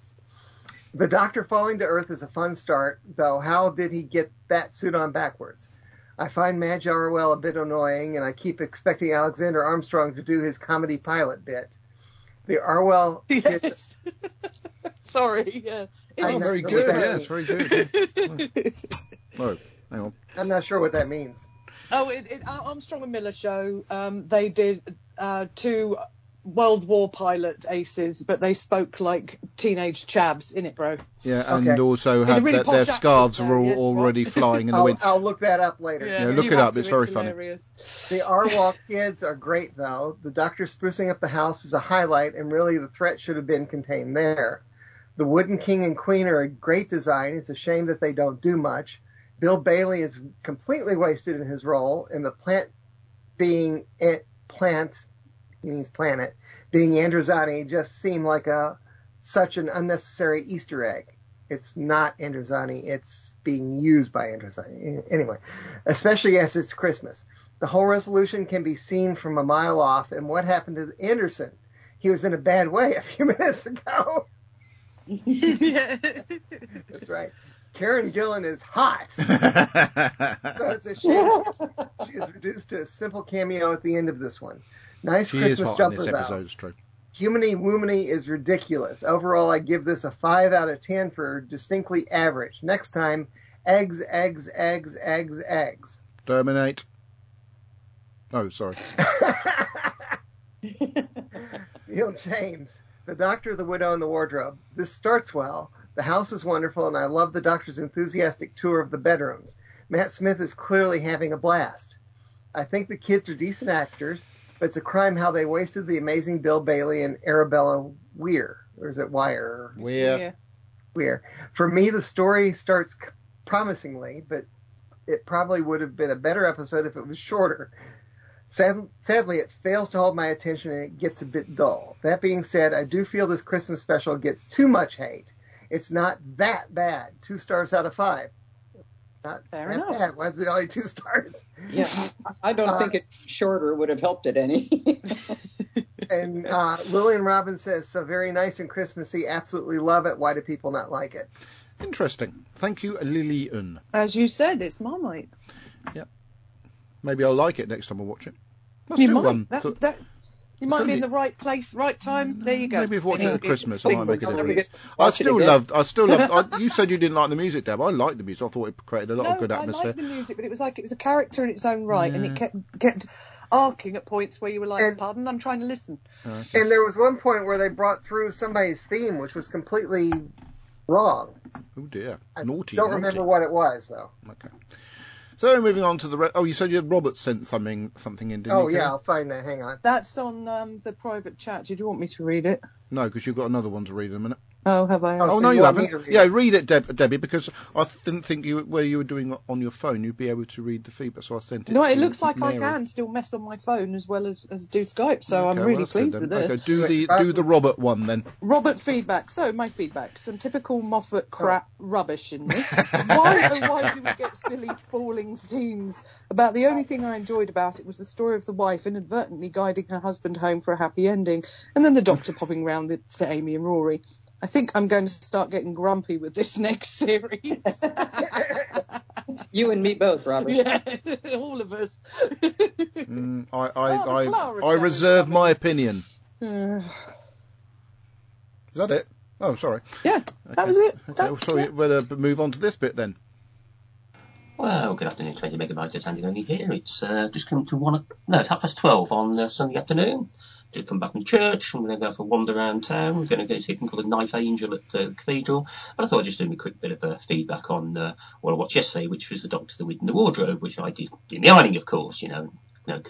[SPEAKER 3] The Doctor falling to Earth is a fun start, though. How did he get that suit on backwards? I find Madge Arwell a bit annoying, and I keep expecting Alexander Armstrong to do his comedy pilot bit. The Arwell kids,
[SPEAKER 5] Yes. Sorry. Yeah.
[SPEAKER 3] I
[SPEAKER 2] Oh, very good.
[SPEAKER 3] that
[SPEAKER 2] Yes,
[SPEAKER 3] means.
[SPEAKER 2] very good. Hang on.
[SPEAKER 3] I'm not sure what that means.
[SPEAKER 5] Oh, it, it, Ar- Armstrong and Miller show. Um, they did uh, two World War pilot aces, but they spoke like teenage chavs in it, bro.
[SPEAKER 2] Yeah, and
[SPEAKER 3] Okay.
[SPEAKER 2] also had
[SPEAKER 5] really
[SPEAKER 2] their, their scarves
[SPEAKER 5] there,
[SPEAKER 2] were all,
[SPEAKER 5] yes,
[SPEAKER 2] already flying in the wind.
[SPEAKER 3] I'll look that up later.
[SPEAKER 2] Yeah, look it up,
[SPEAKER 5] to,
[SPEAKER 2] it's very funny.
[SPEAKER 5] hilarious.
[SPEAKER 3] The Arwell kids are great, though. The Doctor sprucing up the house is a highlight, and really the threat should have been contained there. The Wooden King and Queen are a great design. It's a shame that they don't do much. Bill Bailey is completely wasted in his role, and the plant being it plant, he means planet, being Androzani just seemed like a such an unnecessary Easter egg. It's not Androzani. It's being used by Androzani. Anyway, especially as it's Christmas. The whole resolution can be seen from a mile off. And what happened to Anderson? He was in a bad way a few minutes ago.
[SPEAKER 5] yeah.
[SPEAKER 3] That's right. Karen Gillan is hot. So it's a shame she is reduced to a simple cameo at the end of this one. Nice
[SPEAKER 2] she is
[SPEAKER 3] Christmas jumper though.
[SPEAKER 2] episode, it's true.
[SPEAKER 3] Humany Woomany is ridiculous. Overall, I give this a 5 out of 10 for distinctly average. Next time, eggs, eggs, eggs, eggs, eggs.
[SPEAKER 2] Terminate. Oh, sorry.
[SPEAKER 3] Neil James, The Doctor, the Widow, and the Wardrobe. This starts well. The house is wonderful, and I love the Doctor's enthusiastic tour of the bedrooms. Matt Smith is clearly having a blast. I think the kids are decent actors, but it's a crime how they wasted the amazing Bill Bailey and Arabella Weir. Or is it Wire?
[SPEAKER 2] We're
[SPEAKER 3] Weir. For me, the story starts promisingly, but it probably would have been a better episode if it was shorter. Sad, sadly, it fails to hold my attention and it gets a bit dull. That being said, I do feel this Christmas special gets too much hate. It's not that bad. Two stars out of five. Not
[SPEAKER 5] Fair
[SPEAKER 3] that
[SPEAKER 5] enough.
[SPEAKER 3] bad. Why is it only two stars?
[SPEAKER 4] Yeah, I don't
[SPEAKER 3] Uh,
[SPEAKER 4] think it shorter would have helped it any.
[SPEAKER 3] And uh, Lillian Robbins says, so very nice and Christmassy. Absolutely love it. Why do people not like it?
[SPEAKER 2] interesting. Thank you, Lillian.
[SPEAKER 5] As you said, it's Marmite. Yeah.
[SPEAKER 2] Maybe I'll like it next time I watch it. Let's
[SPEAKER 5] You
[SPEAKER 2] do
[SPEAKER 5] might.
[SPEAKER 2] one.
[SPEAKER 5] That,
[SPEAKER 2] So-
[SPEAKER 5] that, you might be in the right place, right time. There you go.
[SPEAKER 2] Maybe if watching it at Christmas,
[SPEAKER 5] it
[SPEAKER 2] I might make a
[SPEAKER 5] singles.
[SPEAKER 2] difference.
[SPEAKER 4] Watch
[SPEAKER 2] I still
[SPEAKER 4] again.
[SPEAKER 2] loved. I still loved. I, you said you didn't like the music, Deb. I liked the music. I thought it created a lot
[SPEAKER 5] no,
[SPEAKER 2] of good atmosphere.
[SPEAKER 5] I liked the music, but it was like it was a character in its own right, and it kept kept arcing at points where you were like,
[SPEAKER 3] And-
[SPEAKER 5] "Pardon, I'm trying to listen."
[SPEAKER 2] Oh, okay.
[SPEAKER 3] And there was one point where they brought through somebody's theme, which was completely wrong.
[SPEAKER 2] Oh dear,
[SPEAKER 3] I
[SPEAKER 2] naughty.
[SPEAKER 3] don't
[SPEAKER 2] naughty.
[SPEAKER 3] remember what it was, though.
[SPEAKER 2] Okay. So moving on to the. Re- oh, you said you had Robert sent something something in, didn't you?
[SPEAKER 3] Oh,
[SPEAKER 2] you?
[SPEAKER 3] yeah,
[SPEAKER 2] Karen?
[SPEAKER 3] I'll find that. Hang on.
[SPEAKER 5] That's on um, the private chat. Did you want me to read it?
[SPEAKER 2] No, because you've got another one to read in a minute.
[SPEAKER 5] Oh, have I?
[SPEAKER 3] Oh,
[SPEAKER 2] Oh, no,
[SPEAKER 3] you
[SPEAKER 2] you haven't.
[SPEAKER 3] read
[SPEAKER 2] yeah, read it, Deb, Debbie, because I didn't think you where you were doing it on your phone, you'd be able to read the feedback, so I sent it.
[SPEAKER 5] no, it
[SPEAKER 2] to
[SPEAKER 5] looks like
[SPEAKER 2] Mary.
[SPEAKER 5] I can still mess on my phone as well as, as do Skype, so
[SPEAKER 2] Okay,
[SPEAKER 5] I'm really
[SPEAKER 2] that's good
[SPEAKER 5] pleased
[SPEAKER 2] then.
[SPEAKER 5] with this.
[SPEAKER 2] Okay, do the do the Robert one then.
[SPEAKER 5] Robert feedback. So my feedback. Some typical Moffat oh. crap rubbish in this. why oh why do we get silly falling scenes? About the only thing I enjoyed about it was the story of the wife inadvertently guiding her husband home for a happy ending, and then the doctor popping round the, to Amy and Rory. I think I'm going to start getting grumpy with this next series.
[SPEAKER 4] you and me both, Robert.
[SPEAKER 5] yeah, all of us.
[SPEAKER 2] Mm, I I
[SPEAKER 5] Oh,
[SPEAKER 2] I,
[SPEAKER 5] Clara
[SPEAKER 2] I reserve
[SPEAKER 5] is
[SPEAKER 2] my opinion.
[SPEAKER 5] Uh,
[SPEAKER 2] Is that it? Oh, sorry.
[SPEAKER 5] yeah, that was it.
[SPEAKER 2] Okay,
[SPEAKER 5] That-
[SPEAKER 2] well, sorry.
[SPEAKER 5] yeah.
[SPEAKER 2] Better move on to this bit then.
[SPEAKER 6] Well, good afternoon, 20 megabytes. It's Andy Loney here. It's uh, just come to one, o- no, it's half past 12 on uh, Sunday afternoon. Just come back from church. I'm going to go for a wander around town. We're going to go see a thing called the Knife Angel at uh, the Cathedral. But I thought I'd just do a quick bit of uh, feedback on uh, what I watched yesterday, which was The Doctor, the Wit and the Wardrobe, which I did in the ironing, of course, you know. Know,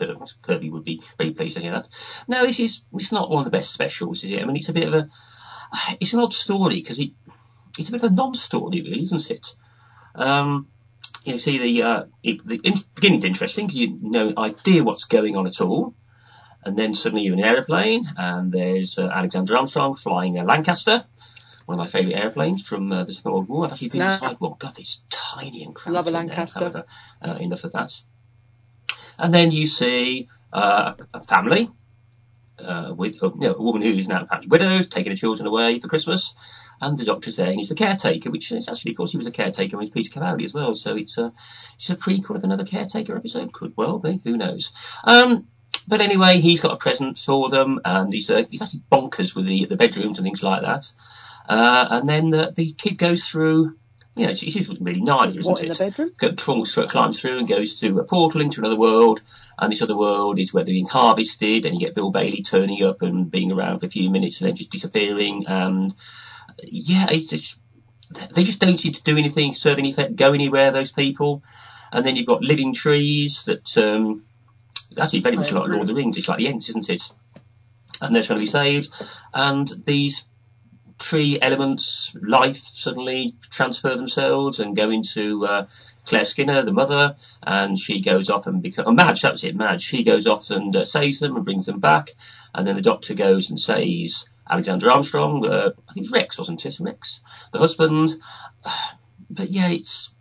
[SPEAKER 6] Kirby, would be very pleased to hear that. No, this is, it's not one of the best specials, is it? I mean, it's a bit of a, it's an odd story because it, it's a bit of a non-story, really, isn't it? Um, you see the uh, it, the in, beginning's interesting. you no idea what's going on at all, and then suddenly you're in an aeroplane and there's uh, Alexander Armstrong flying a Lancaster, one of my favourite airplanes from uh, the Second World War. I've actually been inside one. God, it's tiny and cramped.
[SPEAKER 5] Love a
[SPEAKER 6] in there,
[SPEAKER 5] Lancaster.
[SPEAKER 6] however, uh, enough of that. And then you see uh, a family. Uh, with uh, you know, a woman who is now apparently widowed, taking her children away for Christmas, and the doctor's there and he's the caretaker, which is actually, of course, he was a caretaker with Peter Capaldi as well. So it's a it's a prequel of another caretaker episode. Could well be. Who knows? Um, but anyway, he's got a present for them, and he's uh, he's actually bonkers with the the bedrooms and things like that. Uh, and then the, the kid goes through. You know, it's, it's really neither, isn't
[SPEAKER 5] What in
[SPEAKER 6] it?
[SPEAKER 5] the bedroom?
[SPEAKER 6] Go- climbs through, climbs through and goes to a portal into another world, and this other world is where they're being harvested, and you get Bill Bailey turning up and being around for a few minutes and then just disappearing, and yeah, it's, it's they just don't seem to do anything, serve any effect, go anywhere. Those people, and then you've got living trees that um, actually very much like. Lord of the Rings. It's like the Ents, isn't it? And they're trying to be saved, and these tree elements, life suddenly transfer themselves and go into uh, Claire Skinner, the mother, and she goes off and becomes, oh, Madge, that was it, Madge. She goes off and uh, saves them and brings them back, and then the doctor goes and saves Alexander Armstrong, uh, I think Rex, wasn't it? Rex, the husband. But yeah, it's,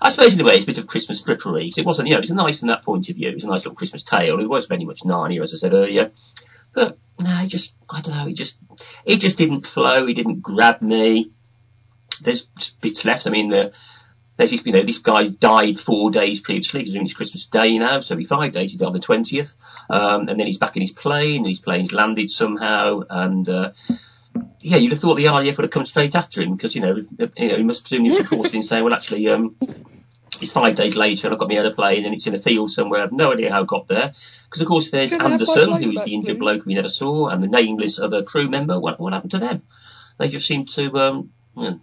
[SPEAKER 6] I suppose in a way it's a bit of Christmas frippery. It wasn't, you know, it's nice from that point of view. It was a nice little Christmas tale. It was very much Narnia, as I said earlier. But no, it just, I don't know, it just, it just didn't flow. It didn't grab me. There's bits left. I mean, the, there's this, you know, this guy died four days previously, because it's Christmas Day now, so it'll be five days, he died on the 20th, um, and then he's back in his plane, and his plane's landed somehow, and, uh, yeah, you'd have thought the RAF would have come straight after him, because, you know, you know, he must presumably have reported in saying, well, actually, um, it's five days later and I've got my aeroplane and it's in a field somewhere. I've no idea how it got there. Because of course there's
[SPEAKER 5] Can
[SPEAKER 6] Anderson,
[SPEAKER 5] my
[SPEAKER 6] who's the injured
[SPEAKER 5] please?
[SPEAKER 6] bloke we never saw, and the nameless other crew member. What, what happened to them? They just seemed to, um,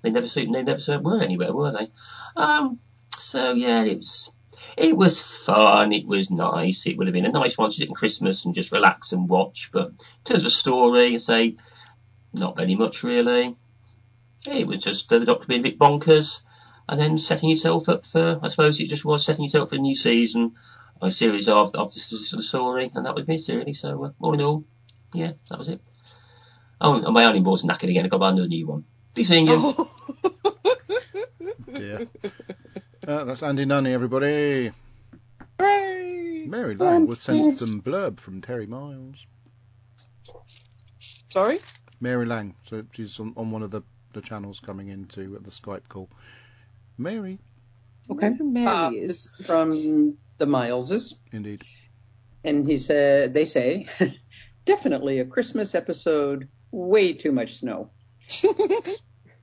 [SPEAKER 6] they never, they never were anywhere, were they? Um, so yeah, it was, it was fun. It was nice. It would have been a nice one to sit in Christmas and just relax and watch. But in terms of story, I say, not very much really. It was just uh, the Doctor being a bit bonkers and then setting yourself up for, I suppose it just was setting yourself up for a new season, a series of, of the, the story, and that was it really. So uh, all in all, yeah, that was it. Oh, and my ironing board's knackered again. I got to buy another new one. Be seeing you.
[SPEAKER 5] Oh.
[SPEAKER 2] Dear. Uh, that's Andy Nunny, everybody.
[SPEAKER 5] Hooray!
[SPEAKER 2] Mary Lang was sent some blurb from Terry Miles.
[SPEAKER 5] Sorry?
[SPEAKER 2] Mary Lang, so she's on, on one of the, the channels coming into the Skype call. Mary,
[SPEAKER 4] Okay.
[SPEAKER 5] Mary
[SPEAKER 4] Uh,
[SPEAKER 5] is.
[SPEAKER 4] this is from the Mileses.
[SPEAKER 2] indeed.
[SPEAKER 4] And he said, they say, definitely a Christmas episode, way too much snow.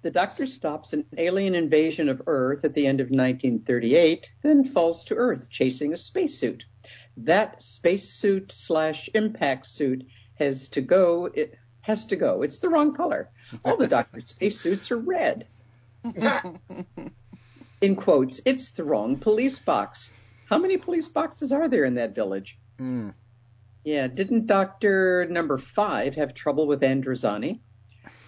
[SPEAKER 4] the doctor stops an alien invasion of Earth at the end of 1938, then falls to Earth chasing a spacesuit. That spacesuit slash impact suit has to go. Has to go. It's the wrong color. All the doctor's spacesuits are red. In quotes, it's the wrong police box. How many police boxes are there in that village?
[SPEAKER 2] Mm.
[SPEAKER 4] Yeah, didn't Doctor Number Five have trouble with Androzani?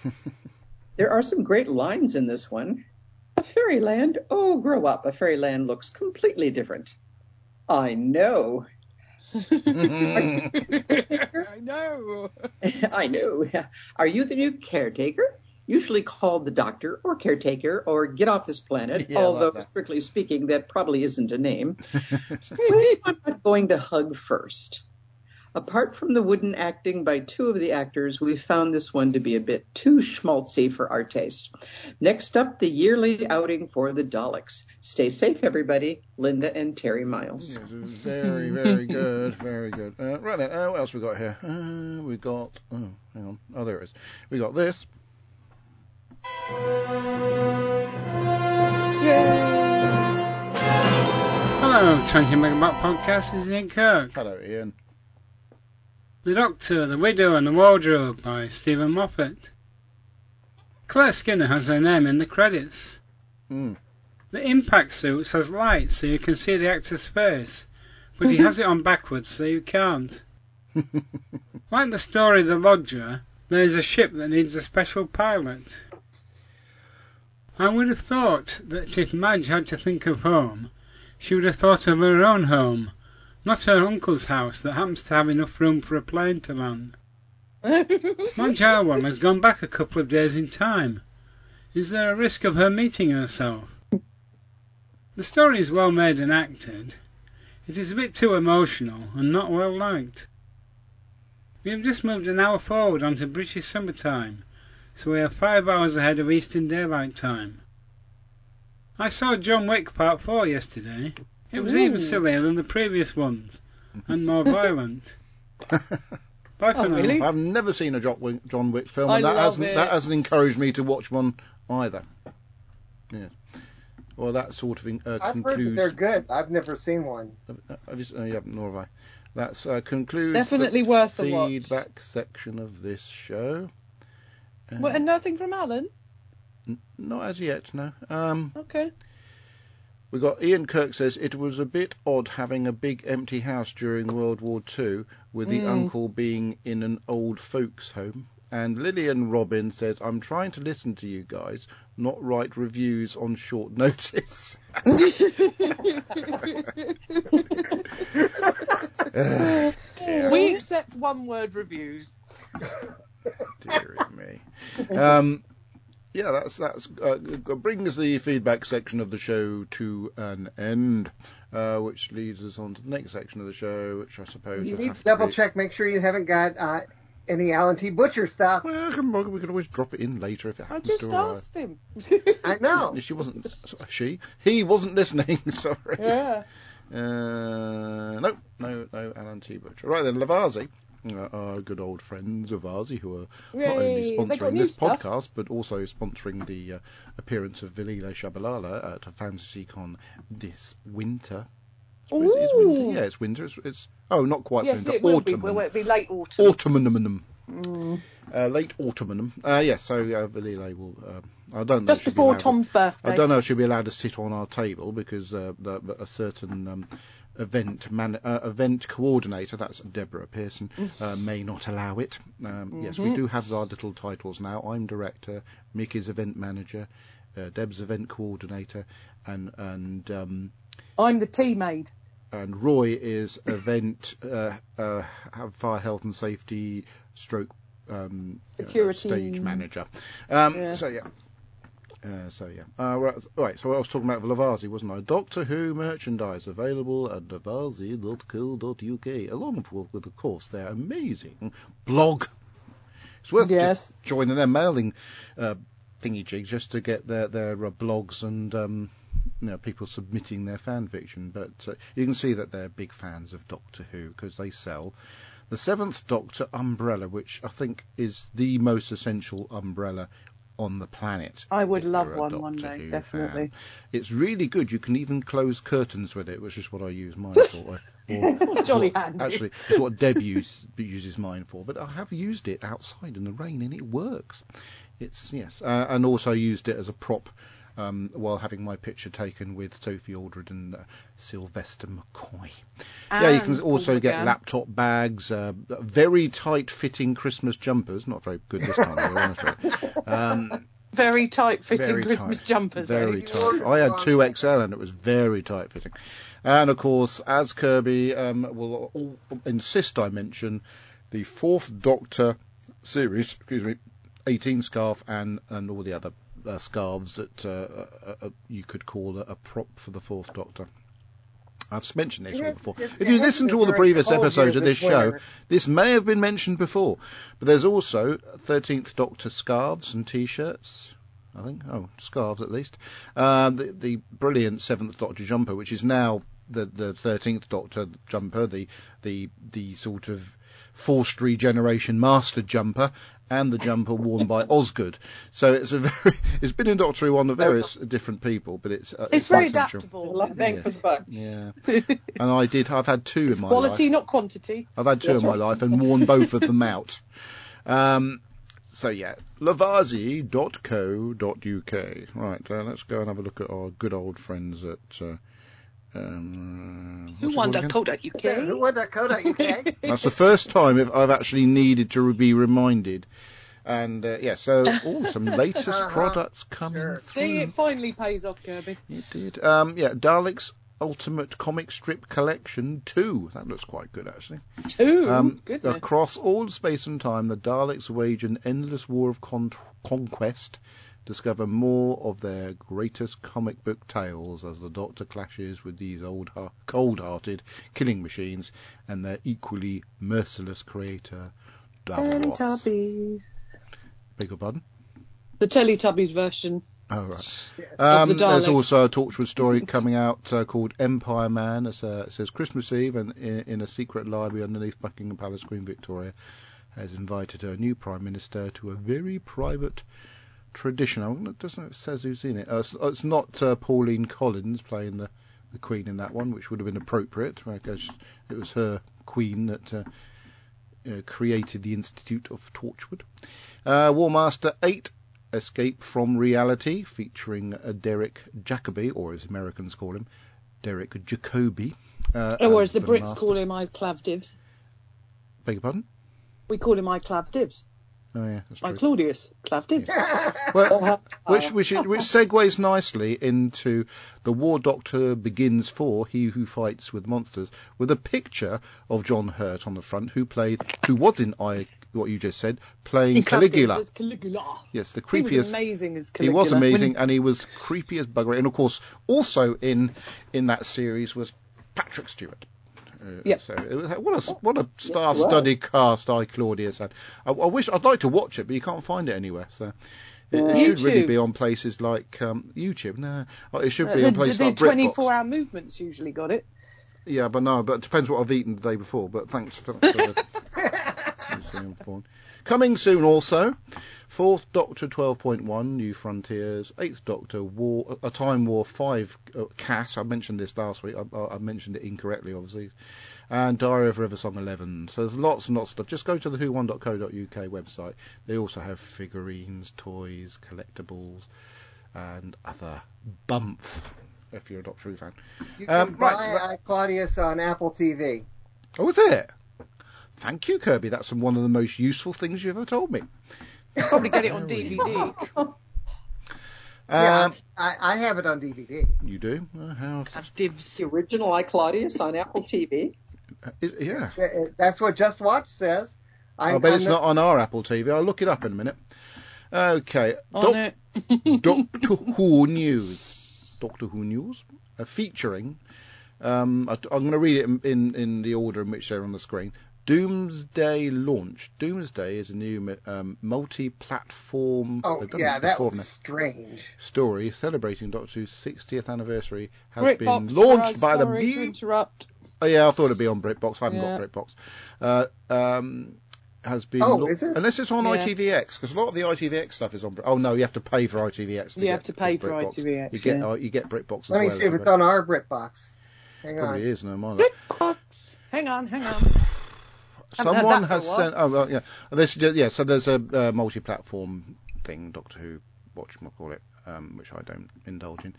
[SPEAKER 4] there are some great lines in this one. A fairyland? Oh, grow up. A fairyland looks completely different. I know.
[SPEAKER 5] I know.
[SPEAKER 4] I know. Are you the new caretaker? Usually called the doctor or caretaker or get off this planet,
[SPEAKER 2] Yeah,
[SPEAKER 4] although strictly speaking, that probably isn't a name. Who am I going to hug first? Apart from the wooden acting by two of the actors, we found this one to be a bit too schmaltzy for our taste. Next up, the yearly outing for the Daleks. Stay safe, everybody. Linda and Terry Miles.
[SPEAKER 2] Yes, very, very good, very good. Uh, right then, uh, what else we got here? Uh, we got, oh, hang on. Oh, there it is. We got this.
[SPEAKER 7] Hello, 20 Megabyte Podcast, this is Ian Kirk.
[SPEAKER 2] Hello, Ian.
[SPEAKER 7] The Doctor, the Widow and the Wardrobe by Steven Moffat. Claire Skinner has her name in the credits.
[SPEAKER 2] Mm.
[SPEAKER 7] The impact suit has lights so you can see the actor's face, but he has it on backwards so you can't. Like the story The Lodger, there is a ship that needs a special pilot. I would have thought that if Madge had to think of home, she would have thought of her own home, not her uncle's house that happens to have enough room for a plane to land. Arwell has gone back a couple of days in time. Is there a risk of her meeting herself? The story is well made and acted. It is a bit too emotional and not well liked. We have just moved an hour forward onto British summertime, so we are five hours ahead of Eastern Daylight Time. I saw John Wick Part 4 yesterday. It was even sillier than the previous ones, and more violent. Bye
[SPEAKER 5] Oh, really?
[SPEAKER 2] I've never seen a John Wick, John Wick film,
[SPEAKER 5] I
[SPEAKER 2] and that hasn't
[SPEAKER 5] it.
[SPEAKER 2] that hasn't encouraged me to watch one either. Yeah. Well, that sort of in- uh,
[SPEAKER 3] I've heard that they're good. I've never seen one.
[SPEAKER 2] Uh, have you uh, yeah, nor have I. That's uh, concludes
[SPEAKER 5] Definitely
[SPEAKER 2] the
[SPEAKER 5] worth a watch.
[SPEAKER 2] feedback section of this show. Uh,
[SPEAKER 5] What, and nothing from Alan?
[SPEAKER 2] n- not as yet, no. Um,
[SPEAKER 5] Okay.
[SPEAKER 2] We got Ian Kirk says it was a bit odd having a big empty house during World War Two, with the
[SPEAKER 5] Mm.
[SPEAKER 2] uncle being in an old folks' home. And Lillian Robin says, "I'm trying to listen to you guys, not write reviews on short notice."
[SPEAKER 5] We accept one word reviews.
[SPEAKER 2] Dear me. Um, yeah, that's that's uh, brings the feedback section of the show to an end, uh, which leads us on to the next section of the show, which I suppose
[SPEAKER 3] You need to double
[SPEAKER 2] be-
[SPEAKER 3] check, make sure you haven't got uh, any Alan T. Butcher stuff.
[SPEAKER 2] Well, come on, we can always drop it in later if it happens.
[SPEAKER 5] I just
[SPEAKER 2] to arrive.
[SPEAKER 5] asked him.
[SPEAKER 3] I know.
[SPEAKER 2] She wasn't. She. He wasn't listening. Sorry.
[SPEAKER 5] yeah.
[SPEAKER 2] Uh, no, no, no, Alan T. Butcher. Right then, Lavazzi, uh, our good old friends of Vazi, who are not only
[SPEAKER 5] Yay, they got
[SPEAKER 2] sponsoring this
[SPEAKER 5] stuff.
[SPEAKER 2] podcast, but also sponsoring the uh, appearance of Vilile Shabalala at FantasyCon this winter. It- it's
[SPEAKER 5] Ooh.
[SPEAKER 2] winter? Yeah, it's winter. It's, it's oh, not quite
[SPEAKER 5] Yes,
[SPEAKER 2] winter.
[SPEAKER 5] it will be.
[SPEAKER 2] autumn.
[SPEAKER 5] It'll be late autumn.
[SPEAKER 2] Autumnum.
[SPEAKER 5] Mm.
[SPEAKER 2] Uh, late autumnum. Uh, yes, so uh, Vilile will. Uh, I don't know.
[SPEAKER 5] Just
[SPEAKER 2] she'll be
[SPEAKER 5] before
[SPEAKER 2] allowed to-
[SPEAKER 5] Tom's birthday.
[SPEAKER 2] I don't know if she'll be allowed to sit on our table because uh, the- a certain um, event man, uh, event coordinator, that's Deborah Pearson, uh, may not allow it. Um, Yes, we do have our little titles now. I'm director, Mickey's event manager, uh, Deb's event coordinator, and and um,
[SPEAKER 5] I'm the tea maid.
[SPEAKER 2] and Roy is event uh, uh, fire health and safety stroke um, uh,
[SPEAKER 5] Security.
[SPEAKER 2] stage manager. Um,
[SPEAKER 5] Yeah.
[SPEAKER 2] So yeah. Uh, so yeah, uh, right, right. So I was talking about Lavazzi, wasn't I? Doctor Who merchandise available at lavazzi.co.uk, along with, with, of course, their amazing blog. It's worth
[SPEAKER 5] Yes.
[SPEAKER 2] just joining their mailing uh, thingy jig just to get their their uh, blogs and um, you know people submitting their fan fiction. But uh, you can see that they're big fans of Doctor Who because they sell the Seventh Doctor umbrella, which I think is the most essential umbrella on the planet.
[SPEAKER 5] I would love one one day,
[SPEAKER 2] Who
[SPEAKER 5] definitely.
[SPEAKER 2] fan. It's really good. You can even close curtains with it, which is what I use mine for. Or-
[SPEAKER 5] Jolly
[SPEAKER 2] or-
[SPEAKER 5] handy.
[SPEAKER 2] Actually, it's what Deb use, uses mine for. But I have used it outside in the rain, and it works. It's yes, uh, and also used it as a prop. Um, while having my picture taken with Sophie Aldred and uh, Sylvester McCoy. yeah, you can also
[SPEAKER 5] Paul
[SPEAKER 2] get laptop bags, uh, very tight-fitting Christmas jumpers. Not very good this time year, honestly. Um,
[SPEAKER 5] Very tight fitting
[SPEAKER 2] very
[SPEAKER 5] Christmas
[SPEAKER 2] tight.
[SPEAKER 5] jumpers.
[SPEAKER 2] Very
[SPEAKER 5] eh?
[SPEAKER 2] tight. I had two XL and it was very tight fitting. And of course, as Kirby um, will all insist I mention the fourth Doctor series, excuse me, 18 scarf and and all the other uh, scarves that uh, uh, uh, you could call a, a prop for the fourth Doctor. I've mentioned this before. If you listen to all the previous episodes of this
[SPEAKER 3] this
[SPEAKER 2] show,
[SPEAKER 3] winter.
[SPEAKER 2] this may have been mentioned before, but there's also 13th Doctor scarves and T-shirts. I think. Oh, scarves at least. Um, the, the brilliant Seventh Doctor jumper, which is now the the Thirteenth Doctor jumper, the the the sort of Forced Regeneration Master jumper, and the jumper worn by Osgood. So it's a very it's been in Doctor Who on the various different people, but it's uh,
[SPEAKER 5] It's very adaptable.
[SPEAKER 4] A lot bang
[SPEAKER 2] Yeah.
[SPEAKER 4] for the buck.
[SPEAKER 2] Yeah, and I did. I've had two
[SPEAKER 5] It's
[SPEAKER 2] in my life.
[SPEAKER 5] quality,
[SPEAKER 2] life.
[SPEAKER 5] not quantity.
[SPEAKER 2] I've had two
[SPEAKER 4] That's
[SPEAKER 2] in my
[SPEAKER 4] right.
[SPEAKER 2] life and worn both of them out. Um, so yeah, lavazzi.co.uk. Right, uh, let's go and have a look at our good old friends at. Uh, um,
[SPEAKER 5] Who
[SPEAKER 2] what's
[SPEAKER 5] won
[SPEAKER 2] called again?
[SPEAKER 3] Who would that code UK?
[SPEAKER 2] That's the first time if I've actually needed to be reminded. And uh, yeah, so oh, some latest
[SPEAKER 3] Uh-huh.
[SPEAKER 2] products coming
[SPEAKER 3] Sure.
[SPEAKER 2] through.
[SPEAKER 5] See, it finally pays off, Kirby.
[SPEAKER 2] It did. Um, yeah, Daleks Ultimate Comic Strip Collection 2. That looks quite good, actually.
[SPEAKER 5] Two.
[SPEAKER 2] Um,
[SPEAKER 5] Goodness.
[SPEAKER 2] across all space and time, the Daleks wage an endless war of con- conquest. Discover more of their greatest comic book tales as the Doctor clashes with these old, cold-hearted killing machines and their equally merciless creator, Davros.
[SPEAKER 5] Teletubbies.
[SPEAKER 2] Beg your pardon?
[SPEAKER 5] The Teletubbies version.
[SPEAKER 2] Oh, right.
[SPEAKER 3] Yes.
[SPEAKER 2] Um,
[SPEAKER 5] the
[SPEAKER 2] there's also a Torchwood story coming out uh, called Empire Man. It's, uh, it says Christmas Eve, and in, in a secret library underneath Buckingham Palace, Queen Victoria has invited her new Prime Minister to a very private tradition. I doesn't it says who's in it. Uh, it's, it's not uh, Pauline Collins playing the, the Queen in that one, which would have been appropriate because it was her Queen that. Uh, uh, created the Institute of Torchwood. Uh, War Master 8 Escape from Reality, featuring uh, Derek Jacobi, or as Americans call him, Derek Jacobi. Uh,
[SPEAKER 5] Or
[SPEAKER 2] as
[SPEAKER 5] as the Brits
[SPEAKER 2] master.
[SPEAKER 5] call him, I Clavdivs.
[SPEAKER 2] Beg your pardon?
[SPEAKER 5] We call him I Clavdivs.
[SPEAKER 2] Oh, yeah, that's
[SPEAKER 5] I
[SPEAKER 2] true.
[SPEAKER 5] Claudius Clavdivs.
[SPEAKER 2] Well, uh-huh. which, which, which segues nicely into the War Doctor Begins for He Who Fights with Monsters, with a picture of John Hurt on the front, who played, who was in I, what you just said, playing Caligula.
[SPEAKER 5] Caligula.
[SPEAKER 2] Yes, the
[SPEAKER 5] He was
[SPEAKER 2] creepiest.
[SPEAKER 5] amazing as
[SPEAKER 2] He was amazing,
[SPEAKER 5] When-
[SPEAKER 2] and he was creepy as buggery. And of course, also in in that series was Patrick Stewart,
[SPEAKER 5] Yep.
[SPEAKER 2] So it was, what a what a star-studded cast I Claudius had. I, I wish I'd like to watch it, but you can't find it anywhere. So. It, it should really be on places like um, YouTube. No, oh, it should
[SPEAKER 5] Uh,
[SPEAKER 2] be
[SPEAKER 5] the
[SPEAKER 2] on places
[SPEAKER 5] the
[SPEAKER 2] like
[SPEAKER 5] 24-hour movements usually got it.
[SPEAKER 2] Yeah, but no, but it depends what I've eaten the day before. But thanks for, thanks for the, Coming soon also, Fourth Doctor 12.1, New Frontiers, Eighth Doctor, War, A Time War 5, uh, Cass, I mentioned this last week, I, I I mentioned it incorrectly obviously, and Diary of River Song 11. So there's lots and lots of stuff. Just go to the who1.co.uk website. They also have figurines, toys, collectibles, and other bump, if you're a Doctor Who fan.
[SPEAKER 3] You can
[SPEAKER 2] Um,
[SPEAKER 3] buy
[SPEAKER 2] right, so that-
[SPEAKER 3] uh, Claudius on Apple TV.
[SPEAKER 2] Oh, is it? Thank you, Kirby. That's one of the most useful things you've ever told me.
[SPEAKER 5] Probably get it on DVD.
[SPEAKER 3] yeah,
[SPEAKER 2] Um,
[SPEAKER 3] I, I have it on DVD.
[SPEAKER 2] you do? Uh, how?
[SPEAKER 5] Divs.
[SPEAKER 4] The original I Claudius on Apple TV.
[SPEAKER 2] Is, yeah.
[SPEAKER 3] Uh, uh, That's what Just Watch says. I,
[SPEAKER 2] I bet it's
[SPEAKER 3] the-
[SPEAKER 2] not on our Apple TV. I'll look it up in a minute. Okay.
[SPEAKER 5] On
[SPEAKER 2] Doc-
[SPEAKER 5] it.
[SPEAKER 2] Doctor Who news. Doctor Who news, uh, featuring. Um, I, am going to read it in, in, in the order in which they're on the screen. Doomsday launch. Doomsday is a new um, multi-platform.
[SPEAKER 3] Oh yeah, that
[SPEAKER 2] before,
[SPEAKER 3] was strange.
[SPEAKER 2] story celebrating Doctor Who's 60th anniversary has
[SPEAKER 5] BritBox,
[SPEAKER 2] been launched by the
[SPEAKER 5] sorry to interrupt.
[SPEAKER 2] Oh yeah, I thought it'd be on BritBox. I haven't
[SPEAKER 5] Yeah.
[SPEAKER 2] got BritBox. Uh, um, has been
[SPEAKER 3] Oh,
[SPEAKER 2] lau-
[SPEAKER 3] is it?
[SPEAKER 2] unless it's on
[SPEAKER 5] Yeah.
[SPEAKER 2] ITVX because a lot of the ITVX stuff is on. Brit- Oh no, you have to pay for ITVX.
[SPEAKER 5] You have to pay for
[SPEAKER 2] BritBox.
[SPEAKER 5] ITVX,
[SPEAKER 2] You get
[SPEAKER 5] yeah.
[SPEAKER 2] uh, you get BritBox. As
[SPEAKER 3] Let me see if it's on our BritBox. Hang
[SPEAKER 2] Probably
[SPEAKER 3] on.
[SPEAKER 2] is no mine.
[SPEAKER 5] BritBox. Hang on, hang on. Haven't heard
[SPEAKER 2] Someone has sent. Oh well, yeah. This yeah. So there's a uh, multi-platform thing, Doctor Who, what you call it, um, which I don't indulge in,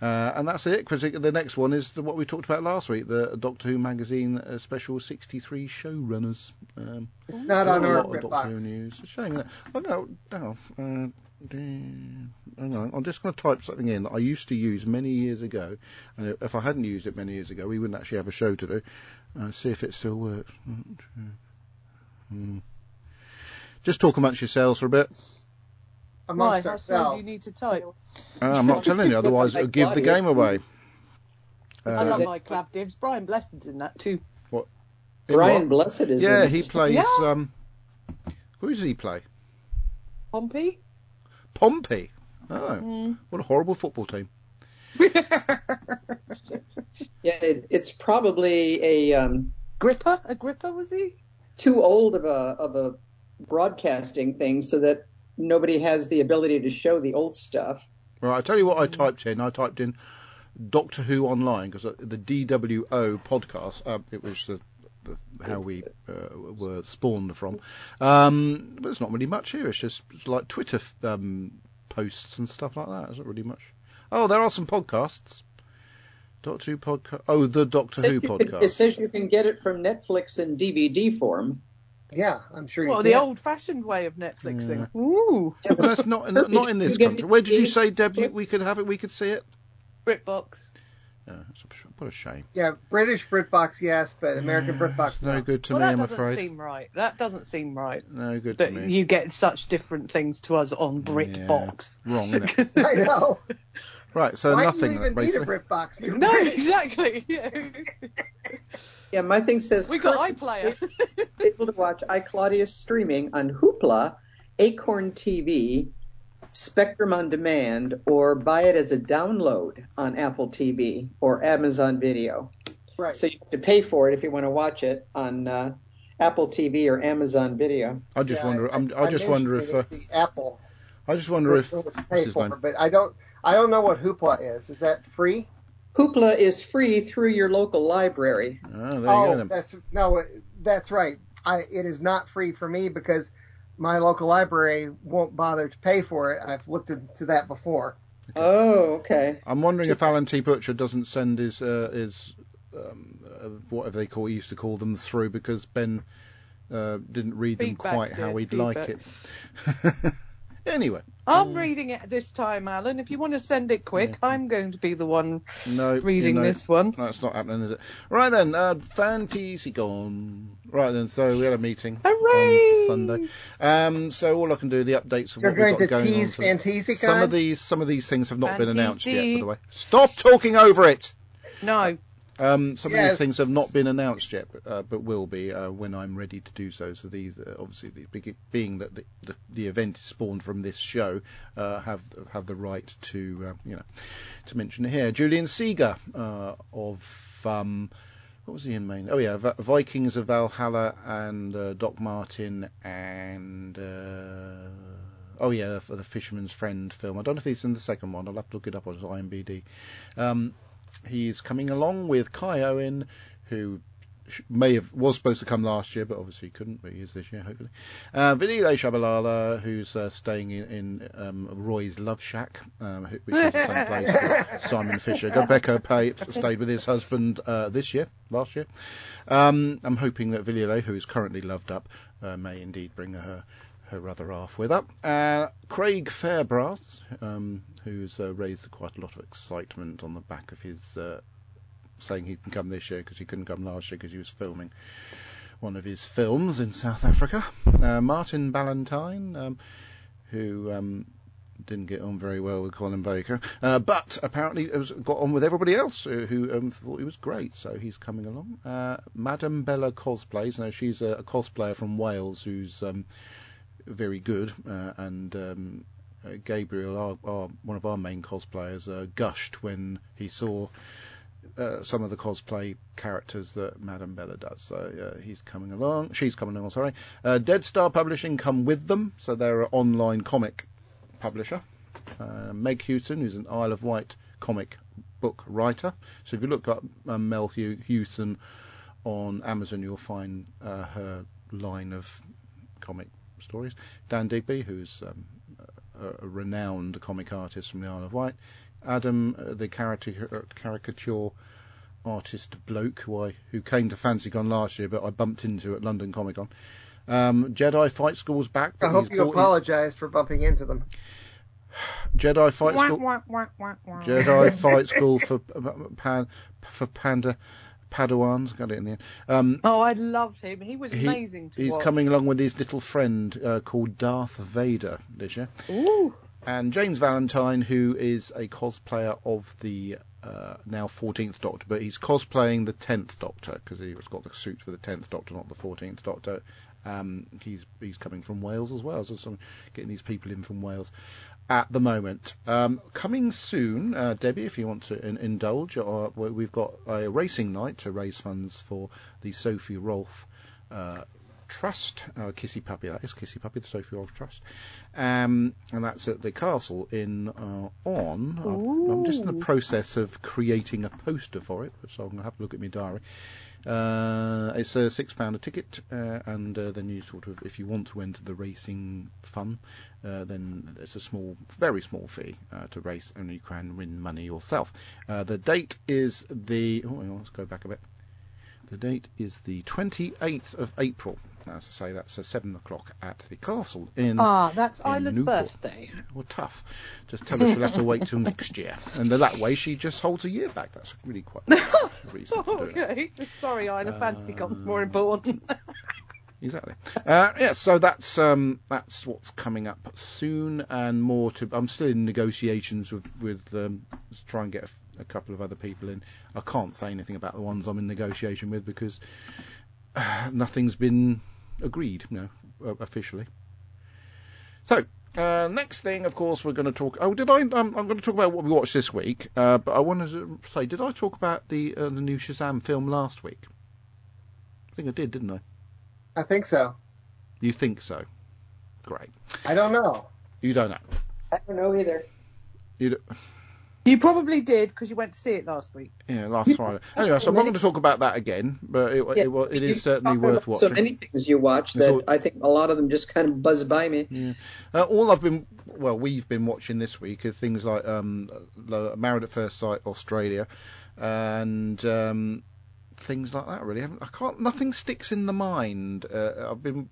[SPEAKER 2] uh, and that's it. Because the next one is the, what we talked about last week, the Doctor Who magazine uh, special 63 showrunners. Um,
[SPEAKER 3] It's not on
[SPEAKER 2] a
[SPEAKER 3] our
[SPEAKER 2] lot of Doctor Who news. It's a shame. Isn't it? Oh, no, no, uh, hang on. I'm just going to type something in that I used to use many years ago, and if I hadn't used it many years ago, we wouldn't actually have a show to do. Uh, see if it still works. Hmm. Just talk amongst yourselves for a bit.
[SPEAKER 5] Why?
[SPEAKER 3] Amongst
[SPEAKER 5] How slow do you need to type?
[SPEAKER 2] Uh, I'm not telling you, otherwise it'll give the game away.
[SPEAKER 5] I
[SPEAKER 2] Uh,
[SPEAKER 5] love my clav divs. Brian Blessed's in that too.
[SPEAKER 2] in
[SPEAKER 4] Brian
[SPEAKER 2] what?
[SPEAKER 4] Blessed is in that.
[SPEAKER 2] Yeah,
[SPEAKER 4] in
[SPEAKER 2] he
[SPEAKER 4] it.
[SPEAKER 2] plays.
[SPEAKER 5] Yeah.
[SPEAKER 2] Um, who does he play?
[SPEAKER 5] Pompey?
[SPEAKER 2] Pompey. Oh,
[SPEAKER 5] Mm.
[SPEAKER 2] what a horrible football team.
[SPEAKER 4] Yeah, it, it's probably a um,
[SPEAKER 5] Gripper? A gripper was he?
[SPEAKER 4] too old of a of a broadcasting thing so that nobody has the ability to show the old stuff.
[SPEAKER 2] Right, I tell you what I typed in. I typed in Doctor Who online because the DWO podcast. Uh, it was the, the, how we uh, were spawned from. Um, but there's not really much here. It's just it's like Twitter um, posts and stuff like that. There's not really much. Oh, there are some podcasts. Doctor Who podcast. Oh, the Doctor Who
[SPEAKER 4] podcast. can- It says you can get it from Netflix in DVD form.
[SPEAKER 3] Yeah, I'm sure
[SPEAKER 5] Well,
[SPEAKER 3] can.
[SPEAKER 5] the old-fashioned way of Netflixing. Ooh,
[SPEAKER 2] But that's not not, not in this country. Where did you say, Deb? We could have it. We could see it.
[SPEAKER 5] BritBox.
[SPEAKER 2] Yeah, that's a, what a shame.
[SPEAKER 3] Yeah, British BritBox, yes, but American BritBox,
[SPEAKER 2] no
[SPEAKER 3] no.
[SPEAKER 2] good to
[SPEAKER 5] well,
[SPEAKER 2] me.
[SPEAKER 5] that
[SPEAKER 2] I'm
[SPEAKER 5] doesn't
[SPEAKER 2] afraid.
[SPEAKER 5] seem right. That doesn't seem right.
[SPEAKER 2] No good to me.
[SPEAKER 5] you get such different things to us on BritBox.
[SPEAKER 2] Wrong, isn't it?
[SPEAKER 3] I know.
[SPEAKER 2] Right, so
[SPEAKER 3] Why
[SPEAKER 2] nothing
[SPEAKER 3] do you even need a. BritBox? You're
[SPEAKER 5] no,
[SPEAKER 3] right.
[SPEAKER 5] exactly.
[SPEAKER 4] Yeah, yeah. my thing says
[SPEAKER 5] we got
[SPEAKER 4] currently
[SPEAKER 5] iPlayer.
[SPEAKER 4] able to watch iClaudius streaming on Hoopla, Acorn TV, Spectrum on Demand, or buy it as a download on Apple TV or Amazon Video.
[SPEAKER 3] Right.
[SPEAKER 4] So you have to pay for it if you want to watch it on uh, Apple TV or Amazon Video.
[SPEAKER 2] I just
[SPEAKER 3] Yeah,
[SPEAKER 2] wonder. I'm, I, just wonder if. Uh,
[SPEAKER 3] the Apple
[SPEAKER 2] I just wonder if.
[SPEAKER 3] was paid for,
[SPEAKER 2] name?
[SPEAKER 3] but I don't. I don't know what Hoopla is. Is that free?
[SPEAKER 4] Hoopla is free through your local library.
[SPEAKER 2] Oh, there you
[SPEAKER 3] oh,
[SPEAKER 2] go
[SPEAKER 3] that's no. That's right. I it is not free for me because my local library won't bother to pay for it. I've looked into that before.
[SPEAKER 4] Oh, okay.
[SPEAKER 2] I'm wondering if Alan T. Butcher doesn't send his uh, his um, uh, whatever they call used to call them through because Ben uh, didn't read them quite how he'd like it. anyway,
[SPEAKER 5] I'm reading it this time, Alan. If you want to send it quick, I'm going to be the one
[SPEAKER 2] no,
[SPEAKER 5] reading
[SPEAKER 2] you know,
[SPEAKER 5] this one.
[SPEAKER 2] That's not happening, is it? Right then, uh, FantasyCon. Right then, so we had a meeting
[SPEAKER 5] Hooray!
[SPEAKER 2] on Sunday. Um, so all I can do the updates of
[SPEAKER 3] You're
[SPEAKER 2] what
[SPEAKER 3] going
[SPEAKER 2] we've
[SPEAKER 3] to
[SPEAKER 2] going
[SPEAKER 3] tease
[SPEAKER 2] on. for-
[SPEAKER 3] Fantasy
[SPEAKER 2] some of these, some of these things have not been announced yet. By the way, stop talking over it.
[SPEAKER 5] No.
[SPEAKER 2] Um, some of these things have not been announced yet, but, uh, but will be uh, when I'm ready to do so. So these, uh, obviously, the, being that the, the, the event is spawned from this show, uh, have have the right to uh, you know to mention it here. Julian Seeger uh, of um, what was he in main? Oh yeah, v- Vikings of Valhalla and uh, Doc Martin and uh, oh yeah, the, the Fisherman's Friend film. I don't know if he's in the second one. I'll have to look it up on IMDb. Um, he's coming along with Kai Owen, who may have was supposed to come last year, but obviously couldn't. But he is this year, hopefully. Uh, Vinile Shabalala, who's uh, staying in, in um, Roy's Love Shack, um, which is the same place that Simon Fisher. Rebecca Pate stayed with his husband uh, this year, last year. Um, I'm hoping that Villiers, who is currently loved up, uh, may indeed bring her her other half with her. Uh, Craig Fairbrass, um, who's uh, raised quite a lot of excitement on the back of his uh, saying he can come this year because he couldn't come last year because he was filming one of his films in South Africa. Uh, Martin Ballantyne, um, who um, didn't get on very well with Colin Baker, uh, but apparently got on with everybody else uh, who um, thought he was great, so he's coming along. Madame Bella cosplays. Now she's a, a cosplayer from Wales who's um, very good, uh, and um, uh, Gabriel, our, our, one of our main cosplayers, uh, gushed when he saw uh, some of the cosplay characters that Madame Bella does. So uh, he's coming along. She's coming along. Sorry. Uh, Dead Star Publishing come with them, so they're an online comic publisher. Meg Hewson, who's an Isle of Wight comic book writer. So if you look up um, Mel Hew- Hewson on Amazon, you'll find her line of comic stories. Dan Digby, who's um, a, a renowned comic artist from the Isle of Wight. Adam, uh, the caricature, caricature artist bloke who, I, who came to Fancy FantasyCon last year, but I bumped into at London Comic Con. Um, Jedi Fight School's back.
[SPEAKER 3] I hope you
[SPEAKER 2] brought in-
[SPEAKER 3] apologize for bumping into them.
[SPEAKER 2] Jedi Fight School. Jedi Fight School for uh, pan, for panda Padawans. Got it in the end. Um,
[SPEAKER 5] Oh, I loved him. He was
[SPEAKER 2] He-
[SPEAKER 5] amazing to
[SPEAKER 2] he's
[SPEAKER 5] watch.
[SPEAKER 2] coming along with his little friend uh, called Darth Vader this year.
[SPEAKER 5] Ooh.
[SPEAKER 2] and James Valentine, who is a cosplayer of the uh, now 14th Doctor, but he's cosplaying the 10th Doctor because he's got the suit for the 10th Doctor, not the 14th Doctor. Um, he's he's coming from Wales as well, so some, getting these people in from Wales at the moment. Um, coming soon, uh, Debbie, if you want to in, indulge, uh, we- we've got a racing night to raise funds for the Sophie Rolfe uh, Trust, uh, Kissy Puppy, that is Kissy Puppy, the Sophie Rolfe Trust, um, and that's at the castle in uh, on. I'm, I'm just in the process of creating a poster for it, so I'm going to have to look at my diary. Uh, it's a six pound a ticket, uh, and uh, then you sort of, if you want to enter the racing fun, uh, then it's a small, very small fee uh, to race, and you can win money yourself. Uh, the date is the. Oh, let's go back a bit. The date is the 28th of April. As I say, that's uh, seven o'clock at the castle in.
[SPEAKER 5] Ah, that's
[SPEAKER 2] in
[SPEAKER 5] Isla's
[SPEAKER 2] Newport.
[SPEAKER 5] birthday.
[SPEAKER 2] Well, tough. Just tell her she'll have to wait till next year, and that way she just holds a year back. That's really quite a reason to do it.
[SPEAKER 5] okay. Sorry, Isla
[SPEAKER 2] Um,
[SPEAKER 5] more important.
[SPEAKER 2] Exactly. Uh, yeah, so that's um, that's what's coming up soon, and more to. I'm still in negotiations with with um, to try and get a, a couple of other people in. I can't say anything about the ones I'm in negotiation with because uh, nothing's been agreed, you know, officially. So. Uh, next thing, of course, we're going to talk. Oh, did I? Um, I'm going to talk about what we watched this week. Uh, but I wanted to say, did I talk about the uh, the new Shazam film last week? I think I did, didn't I?
[SPEAKER 3] I think so.
[SPEAKER 2] You think so? Great.
[SPEAKER 3] I don't know.
[SPEAKER 2] You don't know.
[SPEAKER 4] I don't know either.
[SPEAKER 2] You do,
[SPEAKER 5] you probably did because you went to see it last week.
[SPEAKER 2] yeah, last Friday. Anyway, so I'm not going to talk about that again, but it,
[SPEAKER 4] Yeah,
[SPEAKER 2] it, wa- it certainly
[SPEAKER 4] talk
[SPEAKER 2] worth
[SPEAKER 4] about So
[SPEAKER 2] watching.
[SPEAKER 4] many things you watch that
[SPEAKER 2] all-
[SPEAKER 4] I think a lot of them just kind of buzz by me.
[SPEAKER 2] Yeah. Uh, all I've been, well, we've been watching this week are things like um, Married at First Sight Australia, and um, things like that. Really, I, haven't, I can't. Nothing sticks in the mind. Uh, I've been.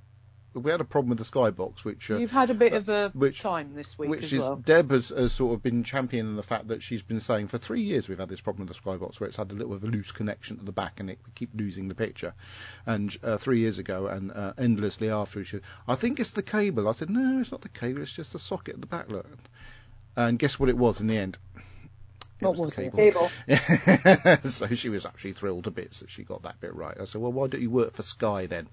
[SPEAKER 2] We had a problem with the Skybox, which uh,
[SPEAKER 5] You've had a bit of a
[SPEAKER 2] which-
[SPEAKER 5] time this week
[SPEAKER 2] which
[SPEAKER 5] as
[SPEAKER 2] is
[SPEAKER 5] well.
[SPEAKER 2] Deb has, has sort of been championing the fact that she's been saying for three years we've had this problem with the Skybox where it's had a little bit of a loose connection at the back and it we keep losing the picture. And uh, three years ago and uh, endlessly after she, I think it's the cable. I said no, it's not the cable. It's just the socket at the back. Look. And guess what it was in the end?
[SPEAKER 5] What was it?
[SPEAKER 3] Cable.
[SPEAKER 2] so she was actually thrilled to bits that she got that bit right. I said, well, why don't you work for Sky then?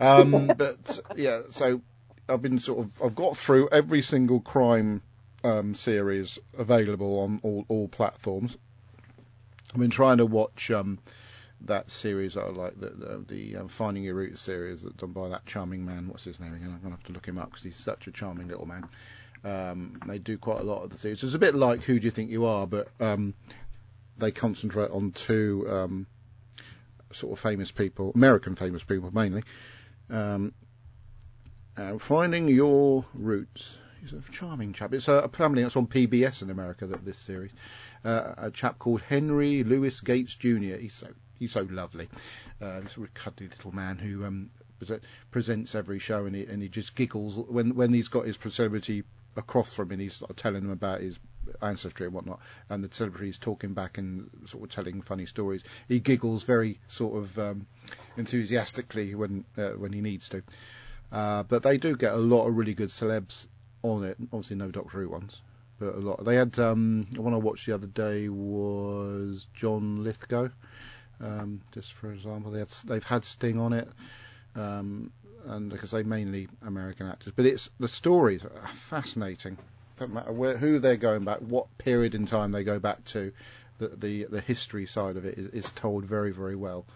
[SPEAKER 2] Um, but yeah, so I've been sort of I've got through every single crime um, series available on all, all platforms. I've been trying to watch um, that series I like, the the, the um, Finding Your Roots series that done by that charming man. What's his name again? I'm gonna have to look him up because he's such a charming little man. Um, they do quite a lot of the series. It's a bit like Who Do You Think You Are, but um, they concentrate on two um, sort of famous people, American famous people mainly. Um, uh, finding Your Roots. He's a charming chap. It's a, apparently it's on PBS in America. That this series, uh, a chap called Henry Louis Gates Jr. He's so he's so lovely. Uh, of cuddly little man who um, presents every show and he, and he just giggles when when he's got his celebrity across from him. He's telling them about his ancestry and whatnot, and the celebrity is talking back and sort of telling funny stories. He giggles very sort of um, enthusiastically when uh, when he needs to. Uh, but they do get a lot of really good celebs on it. Obviously, no Doctor Who ones, but a lot. They had um, the one I watched the other day was John Lithgow. Um, just for example, they had, they've had Sting on it. Um, and because they mainly American actors, but it's the stories are fascinating. Don't matter where, who they're going back, what period in time they go back to, the the, the history side of it is, is told very very well.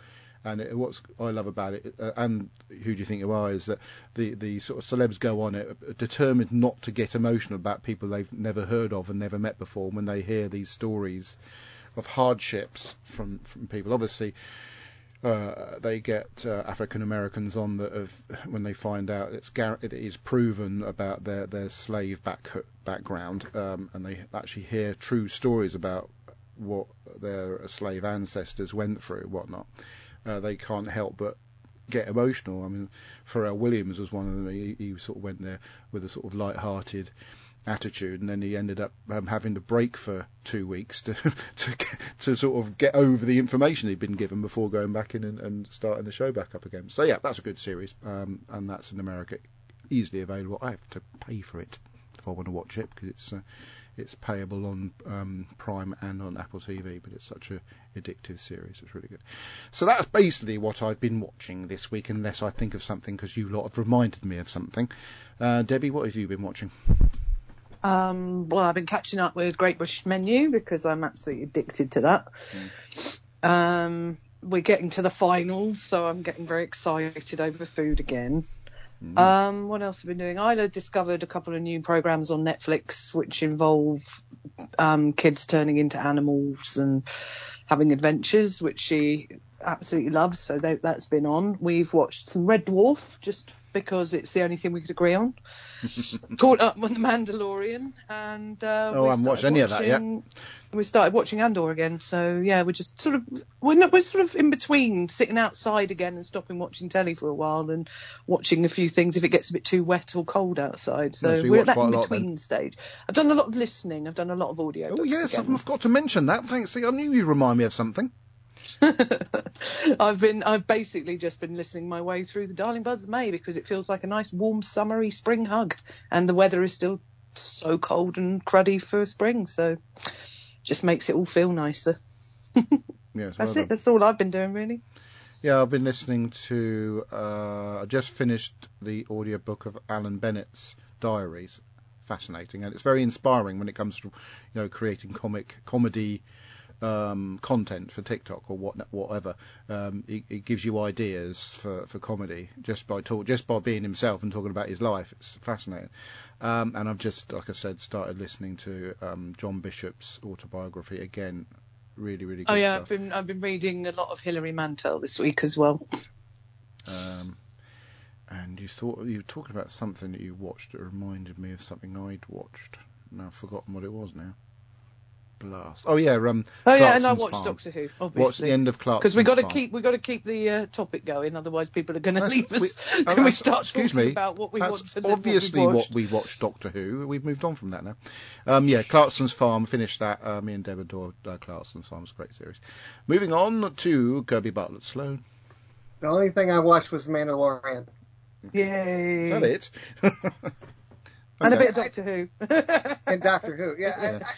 [SPEAKER 2] And it, what's I love about it, uh, and who do you think you are, is that the the sort of celebs go on it uh, determined not to get emotional about people they've never heard of and never met before when they hear these stories of hardships from from people. Obviously, uh, they get uh, African Americans on that have, when they find out it's gar- it is proven about their their slave back background, um, and they actually hear true stories about what their slave ancestors went through, whatnot. Uh, they can't help but get emotional. I mean, Pharrell Williams was one of them. He, he sort of went there with a sort of light-hearted attitude, and then he ended up um, having to break for two weeks to to to sort of get over the information he'd been given before going back in and, and starting the show back up again. So yeah, that's a good series, um, and that's in America easily available. I have to pay for it if I want to watch it because it's uh, it's payable on um, Prime and on Apple TV, but it's such a addictive series. It's really good. So that's basically what I've been watching this week, unless I think of something because you lot have reminded me of something. Uh, Debbie, what have you been watching?
[SPEAKER 5] Um, well, I've been catching up with Great British Menu because I'm absolutely addicted to that. Mm. Um, we're getting to the finals, so I'm getting very excited over food again. Mm. Um, what else have we been doing? Isla discovered a couple of new programs on Netflix which involve um, kids turning into animals and having adventures, which she absolutely loves. So they, that's been on. We've watched some Red Dwarf just because it's the only thing we could agree on. Caught up on the Mandalorian, and uh,
[SPEAKER 2] oh, I haven't watched any watching, of that yet.
[SPEAKER 5] We started watching Andor again, so yeah, we're just sort of we're not, we're sort of in between sitting outside again and stopping watching telly for a while and watching a few things if it gets a bit too wet or cold outside. So, no, so we're at that in between stage. I've done a lot of listening. I've done a lot of audio.
[SPEAKER 2] Oh yes, again. I've got to mention that. Thanks. I knew you'd remind me of something.
[SPEAKER 5] I've been I've basically just been listening my way through the Darling Buds May because it feels like a nice warm summery spring hug and the weather is still so cold and cruddy for spring so just makes it all feel nicer.
[SPEAKER 2] yes,
[SPEAKER 5] that's well it. That's all I've been doing really.
[SPEAKER 2] Yeah, I've been listening to. Uh, I just finished the audiobook of Alan Bennett's diaries. Fascinating, and it's very inspiring when it comes to, you know, creating comic comedy um, content for TikTok or what whatever. Um, it, it, gives you ideas for, for comedy just by talk, just by being himself and talking about his life. It's fascinating. Um, and I've just, like I said, started listening to um, John Bishop's autobiography again. Really, really. Good.
[SPEAKER 5] Oh yeah,
[SPEAKER 2] stuff.
[SPEAKER 5] I've been I've been reading a lot of Hilary Mantel this week as well.
[SPEAKER 2] Um, and you thought you were talking about something that you watched that reminded me of something I'd watched. Now I've forgotten what it was now blast. Oh yeah, um.
[SPEAKER 5] Oh yeah, and I watched Farm. Doctor Who. Obviously,
[SPEAKER 2] What's the end of Clarkson's
[SPEAKER 5] Because we got
[SPEAKER 2] to
[SPEAKER 5] keep we got to keep the uh, topic going, otherwise people are going to leave us we, oh, when we start
[SPEAKER 2] excuse
[SPEAKER 5] talking
[SPEAKER 2] me,
[SPEAKER 5] about what we want to
[SPEAKER 2] Obviously,
[SPEAKER 5] what we,
[SPEAKER 2] what we watched Doctor Who. We've moved on from that now. Um, yeah, Clarkson's Farm. Finished that. Uh, me and Deb adore uh, Clarkson's Farm. It's a great series. Moving on to Kirby Bartlett Sloan.
[SPEAKER 3] The only thing I watched was Mandalorian.
[SPEAKER 5] Yay!
[SPEAKER 2] Is that it?
[SPEAKER 5] okay. And a bit of Doctor Who.
[SPEAKER 3] and Doctor Who, yeah. yeah. I,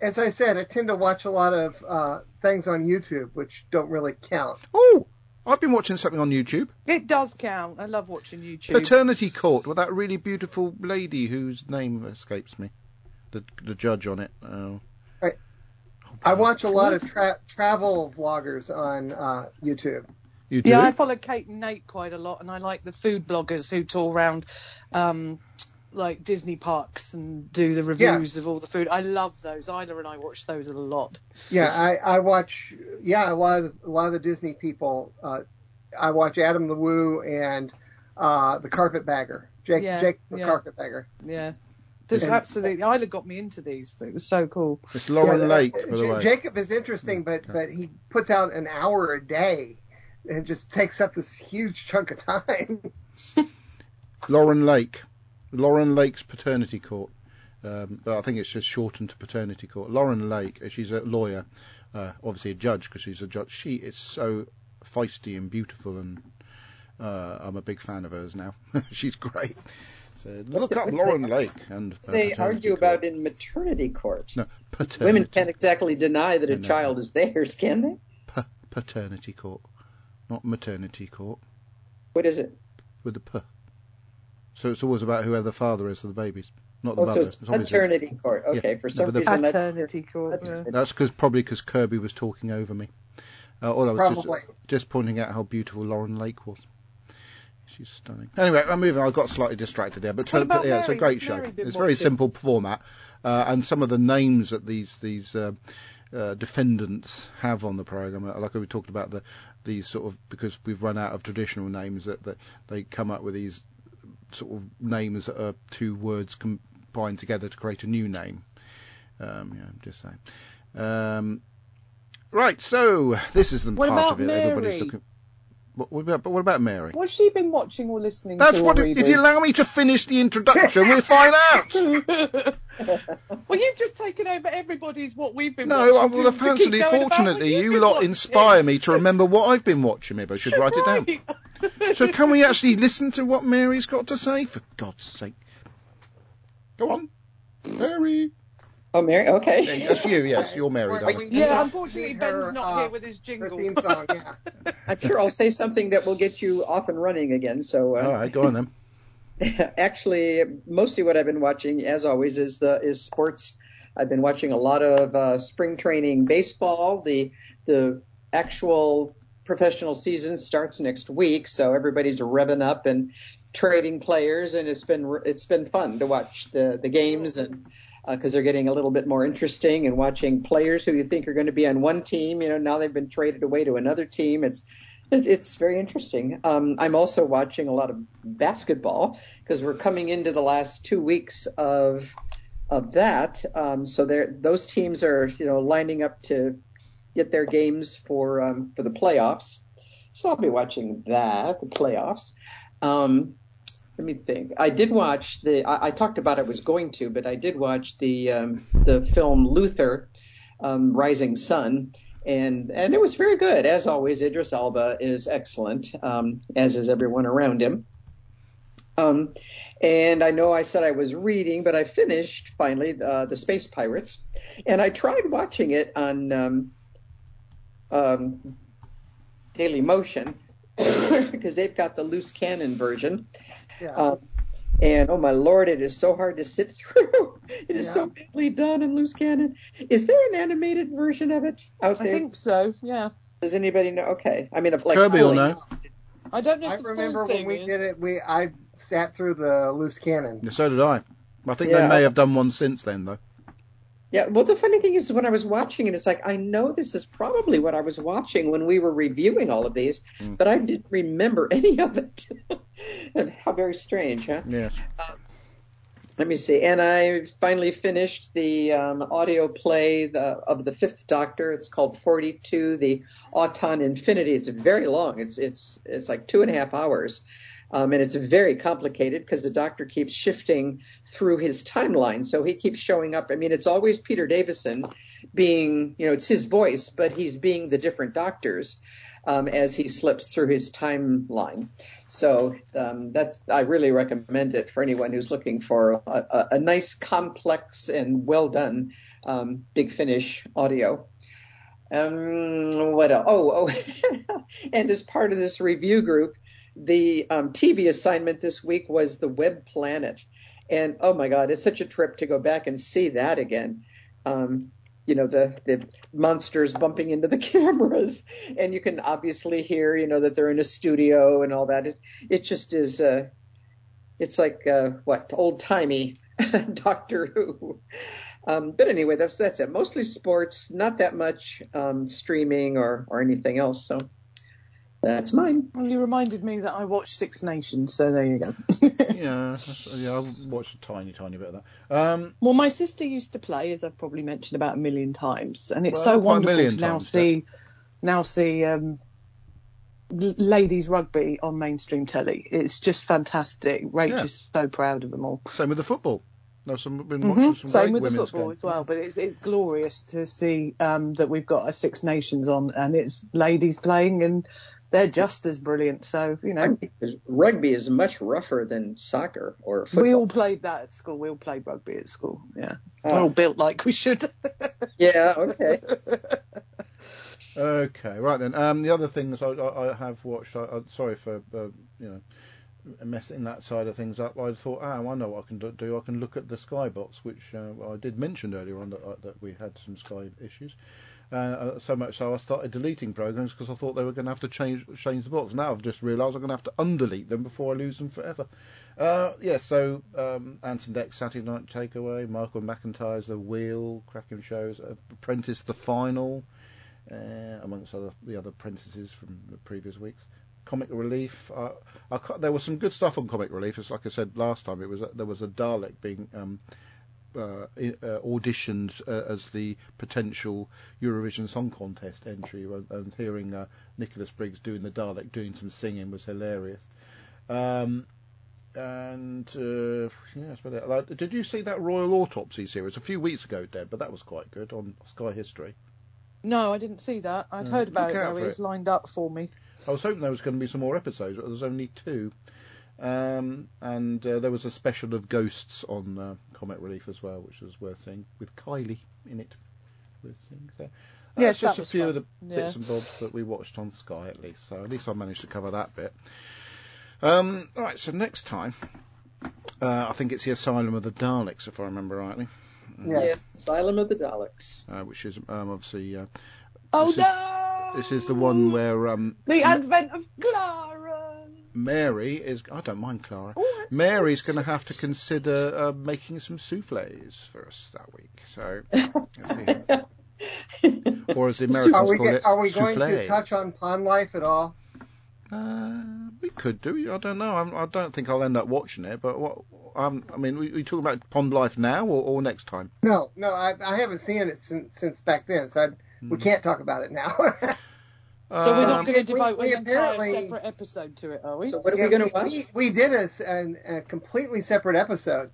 [SPEAKER 3] as I said, I tend to watch a lot of uh, things on YouTube, which don't really count.
[SPEAKER 2] Oh, I've been watching something on YouTube.
[SPEAKER 5] It does count. I love watching YouTube.
[SPEAKER 2] Paternity Court with that really beautiful lady whose name escapes me. The the judge on it. Oh.
[SPEAKER 3] I, I watch a lot of tra- travel vloggers on uh, YouTube.
[SPEAKER 2] You do?
[SPEAKER 5] Yeah, I follow Kate and Nate quite a lot, and I like the food bloggers who tour around um, like Disney parks and do the reviews of all the food. I love those. Isla and I watch those a lot.
[SPEAKER 3] Yeah, I, I watch. Yeah, a lot of a lot of the Disney people. Uh, I watch Adam the Woo and uh, the Carpetbagger, Jake
[SPEAKER 5] Yeah,
[SPEAKER 3] Jake the
[SPEAKER 5] yeah.
[SPEAKER 3] Carpetbagger.
[SPEAKER 5] Yeah. There's
[SPEAKER 3] Yeah.
[SPEAKER 5] absolutely Isla got me into these. It was so cool.
[SPEAKER 2] It's Lauren
[SPEAKER 3] Yeah,
[SPEAKER 2] Lake, by the
[SPEAKER 3] J-
[SPEAKER 2] way.
[SPEAKER 3] Jacob is interesting, but but he puts out an hour a day, and just takes up this huge chunk of time.
[SPEAKER 2] Lauren Lake. Lauren Lake's Paternity Court. Um, but I think it's just shortened to Paternity Court. Lauren Lake, uh, she's a lawyer, uh, obviously a judge because she's a judge. She is so feisty and beautiful, and uh, I'm a big fan of hers now. she's great. So look up Lauren Lake and uh,
[SPEAKER 4] They argue
[SPEAKER 2] Court.
[SPEAKER 4] about in maternity court.
[SPEAKER 2] no paternity,
[SPEAKER 4] Women can't exactly deny that a
[SPEAKER 2] No, no.
[SPEAKER 4] child is theirs, can they?
[SPEAKER 2] pa- paternity court, not maternity court
[SPEAKER 4] What is it?
[SPEAKER 2] with the p. So it's always about whoever the father is of the babies, not the
[SPEAKER 4] Oh,
[SPEAKER 2] mother.
[SPEAKER 4] so it's
[SPEAKER 2] obviously-
[SPEAKER 4] maternity court. Okay, for some
[SPEAKER 2] but the-
[SPEAKER 4] reason that
[SPEAKER 5] Paternity court. yeah.
[SPEAKER 2] That's cause, probably because Kirby was talking over me. Uh, all I was just, just pointing out how beautiful Lauren Lake was. She's stunning. Anyway, I'm moving. I got slightly distracted there, but,
[SPEAKER 5] What about
[SPEAKER 2] yeah, it's a great
[SPEAKER 5] What's
[SPEAKER 2] show.
[SPEAKER 5] Mary
[SPEAKER 2] It's very
[SPEAKER 5] watching?
[SPEAKER 2] simple format, uh, and some of the names that these these uh, uh, defendants have on the program, uh, like we talked about the these sort of because we've run out of traditional names that, that they come up with these sort of names that are two words combined together to create a new name. Um, yeah, I'm just saying. Um, right, so this is the
[SPEAKER 5] What
[SPEAKER 2] part of it everybody's looking. What, what about, but what about Mary?
[SPEAKER 5] What's she been watching or listening
[SPEAKER 2] That's
[SPEAKER 5] to?
[SPEAKER 2] That's
[SPEAKER 5] what.
[SPEAKER 2] If you allow me to finish the introduction, we'll find out.
[SPEAKER 5] well, you've just taken over everybody's what we've been
[SPEAKER 2] No,
[SPEAKER 5] watching.
[SPEAKER 2] well,
[SPEAKER 5] to-
[SPEAKER 2] fortunately,
[SPEAKER 5] going about
[SPEAKER 2] fortunately,
[SPEAKER 5] what you've
[SPEAKER 2] you lot
[SPEAKER 5] watching.
[SPEAKER 2] inspire me to remember what I've been watching. Maybe I should write it down. So, can we actually listen to what Mary's got to say? For God's sake, go on, Mary.
[SPEAKER 4] Oh, Mary. Okay.
[SPEAKER 2] That's you. Yes, you're Mary.
[SPEAKER 3] We're-
[SPEAKER 2] darling.
[SPEAKER 5] Yeah, unfortunately,
[SPEAKER 3] her,
[SPEAKER 5] Ben's not
[SPEAKER 3] uh,
[SPEAKER 5] here with his
[SPEAKER 3] Her
[SPEAKER 5] jingle.
[SPEAKER 3] theme song, yeah.
[SPEAKER 4] I'm sure I'll say something that will get you off and running again. So, uh,
[SPEAKER 2] All right, go on then.
[SPEAKER 4] actually, mostly what I've been watching, as always, is the is sports. I've been watching a lot of uh, spring training baseball. The the actual professional season starts next week, so everybody's revving up and trading players, and it's been it's been fun to watch the the games and. Because they're getting a little bit more interesting and watching players who you think are going to be on one team, you know, now they've been traded away to another team. It's it's, it's very interesting. Um, I'm also watching a lot of basketball because we're coming into the last two weeks of of that. Um, so those teams are you know lining up to get their games for um, for the playoffs. So I'll be watching that, the playoffs. Um, let me think. I did watch the. I, I talked about I was going to, but I did watch the um, the film Luther, um, Rising Sun, and and it was very good. As always, Idris Elba is excellent, um, as is everyone around him. Um, and I know I said I was reading, but I finished finally uh, the Space Pirates, and I tried watching it on um, um, Daily Motion because they've got the loose cannon version.
[SPEAKER 3] Yeah.
[SPEAKER 4] Um, and oh my lord, it is so hard to sit through. It is
[SPEAKER 3] Yeah.
[SPEAKER 4] so badly done in loose cannon. Is there an animated version of it out
[SPEAKER 5] I think so. Yeah.
[SPEAKER 4] Does anybody know? Okay, I mean, if like
[SPEAKER 2] Kirby will know.
[SPEAKER 5] I don't know
[SPEAKER 3] I
[SPEAKER 5] the
[SPEAKER 3] remember
[SPEAKER 5] full
[SPEAKER 3] when we
[SPEAKER 5] is.
[SPEAKER 3] did it. We I sat through the loose cannon.
[SPEAKER 2] So did I. I think
[SPEAKER 4] Yeah.
[SPEAKER 2] they may have done one since then, though.
[SPEAKER 4] Yeah, well, the funny thing is, when I was watching it, it's like I know this is probably what I was watching when we were reviewing all of these,
[SPEAKER 2] Mm.
[SPEAKER 4] but I didn't remember any of it. How very strange, huh?
[SPEAKER 2] Yes.
[SPEAKER 4] Let me see. And I finally finished the um, audio play the, of the Fifth Doctor. It's called 42, the Auton Infinity. It's very long. It's it's it's like two and a half hours. Um, and it's very complicated because the doctor keeps shifting through his timeline. So he keeps showing up. I mean, it's always Peter Davison being, you know, it's his voice, but he's being the different doctors. um, as he slips through his timeline. So um, that's I really recommend it for anyone who's looking for a, a, nice, complex, and well done um, Big Finish audio. Um, what else? Oh, oh, and as part of this review group, the um, TV assignment this week was the Web Planet, and oh my God, it's such a trip to go back and see that again. Um, you know the the monsters bumping into the cameras. And you can obviously hear you know that they're in a studio and all that. It, it just is uh it's like uh what? Old timey doctor who. Um but anyway that's that's it. Mostly sports not that much um streaming or or anything else. So that's mine.
[SPEAKER 5] Well, you reminded me that I watched Six Nations, so there you go.
[SPEAKER 2] yeah, yeah, I watched a tiny, tiny bit of that. Um,
[SPEAKER 5] well, my sister used to play, as I've probably mentioned about a million times, and it's well, so wonderful to now times, see, yeah. now see um, ladies rugby on mainstream telly. It's just fantastic. Rach yeah. is so proud of them all.
[SPEAKER 2] Same with the football. No, some, been
[SPEAKER 5] mm-hmm.
[SPEAKER 2] some
[SPEAKER 5] Same with the football games. as well, but it's it's glorious to see um, that we've got a Six Nations on and it's ladies playing and they're just as brilliant. So you know,
[SPEAKER 4] rugby is much rougher than soccer or football.
[SPEAKER 5] We all played that at school. We all played rugby at school. Yeah, oh. we're all built like we should.
[SPEAKER 4] yeah. Okay.
[SPEAKER 2] okay. Right then. Um, the other things I, I, I have watched. I, am sorry for uh, you know messing that side of things up. I thought, oh, I know what I can do. I can look at the Skybox, which uh, I did mention earlier on that, uh, that we had some Sky issues. Uh, uh, so much so I started deleting programs because I thought they were going to have to change change the box. Now I've just realised I'm going to have to undelete them before I lose them forever. Uh, yeah, so um, Ant and Dec Saturday Night Takeaway, Michael McIntyre's The Wheel, cracking shows, Apprentice The Final, uh, amongst other the other apprentices from the previous weeks. Comic Relief. Uh, I, there was some good stuff on Comic Relief. It's like I said last time. It was there was a Dalek being um, uh, uh, auditioned uh, as the potential Eurovision Song Contest entry, and hearing uh, Nicholas Briggs doing the Dalek, doing some singing was hilarious. Um, and uh, yeah, did you see that Royal Autopsy series a few weeks ago, Deb? But that was quite good on Sky History.
[SPEAKER 5] No, I didn't see that. I'd heard about it though. It was lined up for me.
[SPEAKER 2] I was hoping there was going to be some more episodes, but there's only two. Um, and uh, there was a special of ghosts on uh, Comic Relief as well, which was worth seeing with Kylie in it. Worth seeing. So, uh,
[SPEAKER 5] yes,
[SPEAKER 2] just a few
[SPEAKER 5] fun.
[SPEAKER 2] of the
[SPEAKER 5] yeah.
[SPEAKER 2] bits and bobs that we watched on Sky at least. So at least I managed to cover that bit. Um, right, so next time, uh, I think it's the Asylum of the Daleks, if I remember rightly.
[SPEAKER 4] Yes, yes Asylum of the Daleks.
[SPEAKER 2] Uh, which is um, obviously. Uh,
[SPEAKER 5] oh
[SPEAKER 2] this
[SPEAKER 5] no!
[SPEAKER 2] Is, this is the one where um,
[SPEAKER 5] the advent of Clara.
[SPEAKER 2] Mary is. I don't mind Clara. Oh, Mary's going to have to consider uh, making some souffles for us that week. So, or as the Americans
[SPEAKER 3] are we,
[SPEAKER 2] call it,
[SPEAKER 3] are we going to touch on pond life at all?
[SPEAKER 2] Uh, we could do. I don't know. I'm, I do not think I'll end up watching it. But what? Um, I mean, we, we talking about Pond Life now or, or next time?
[SPEAKER 3] No, no. I, I haven't seen it since since back then, so I, we hmm. can't talk about it now.
[SPEAKER 5] So we're not um, going to devote we, we an entire separate episode to it, are we?
[SPEAKER 4] So what are yeah, we going to
[SPEAKER 3] watch? We, we did a, a, a, completely separate episode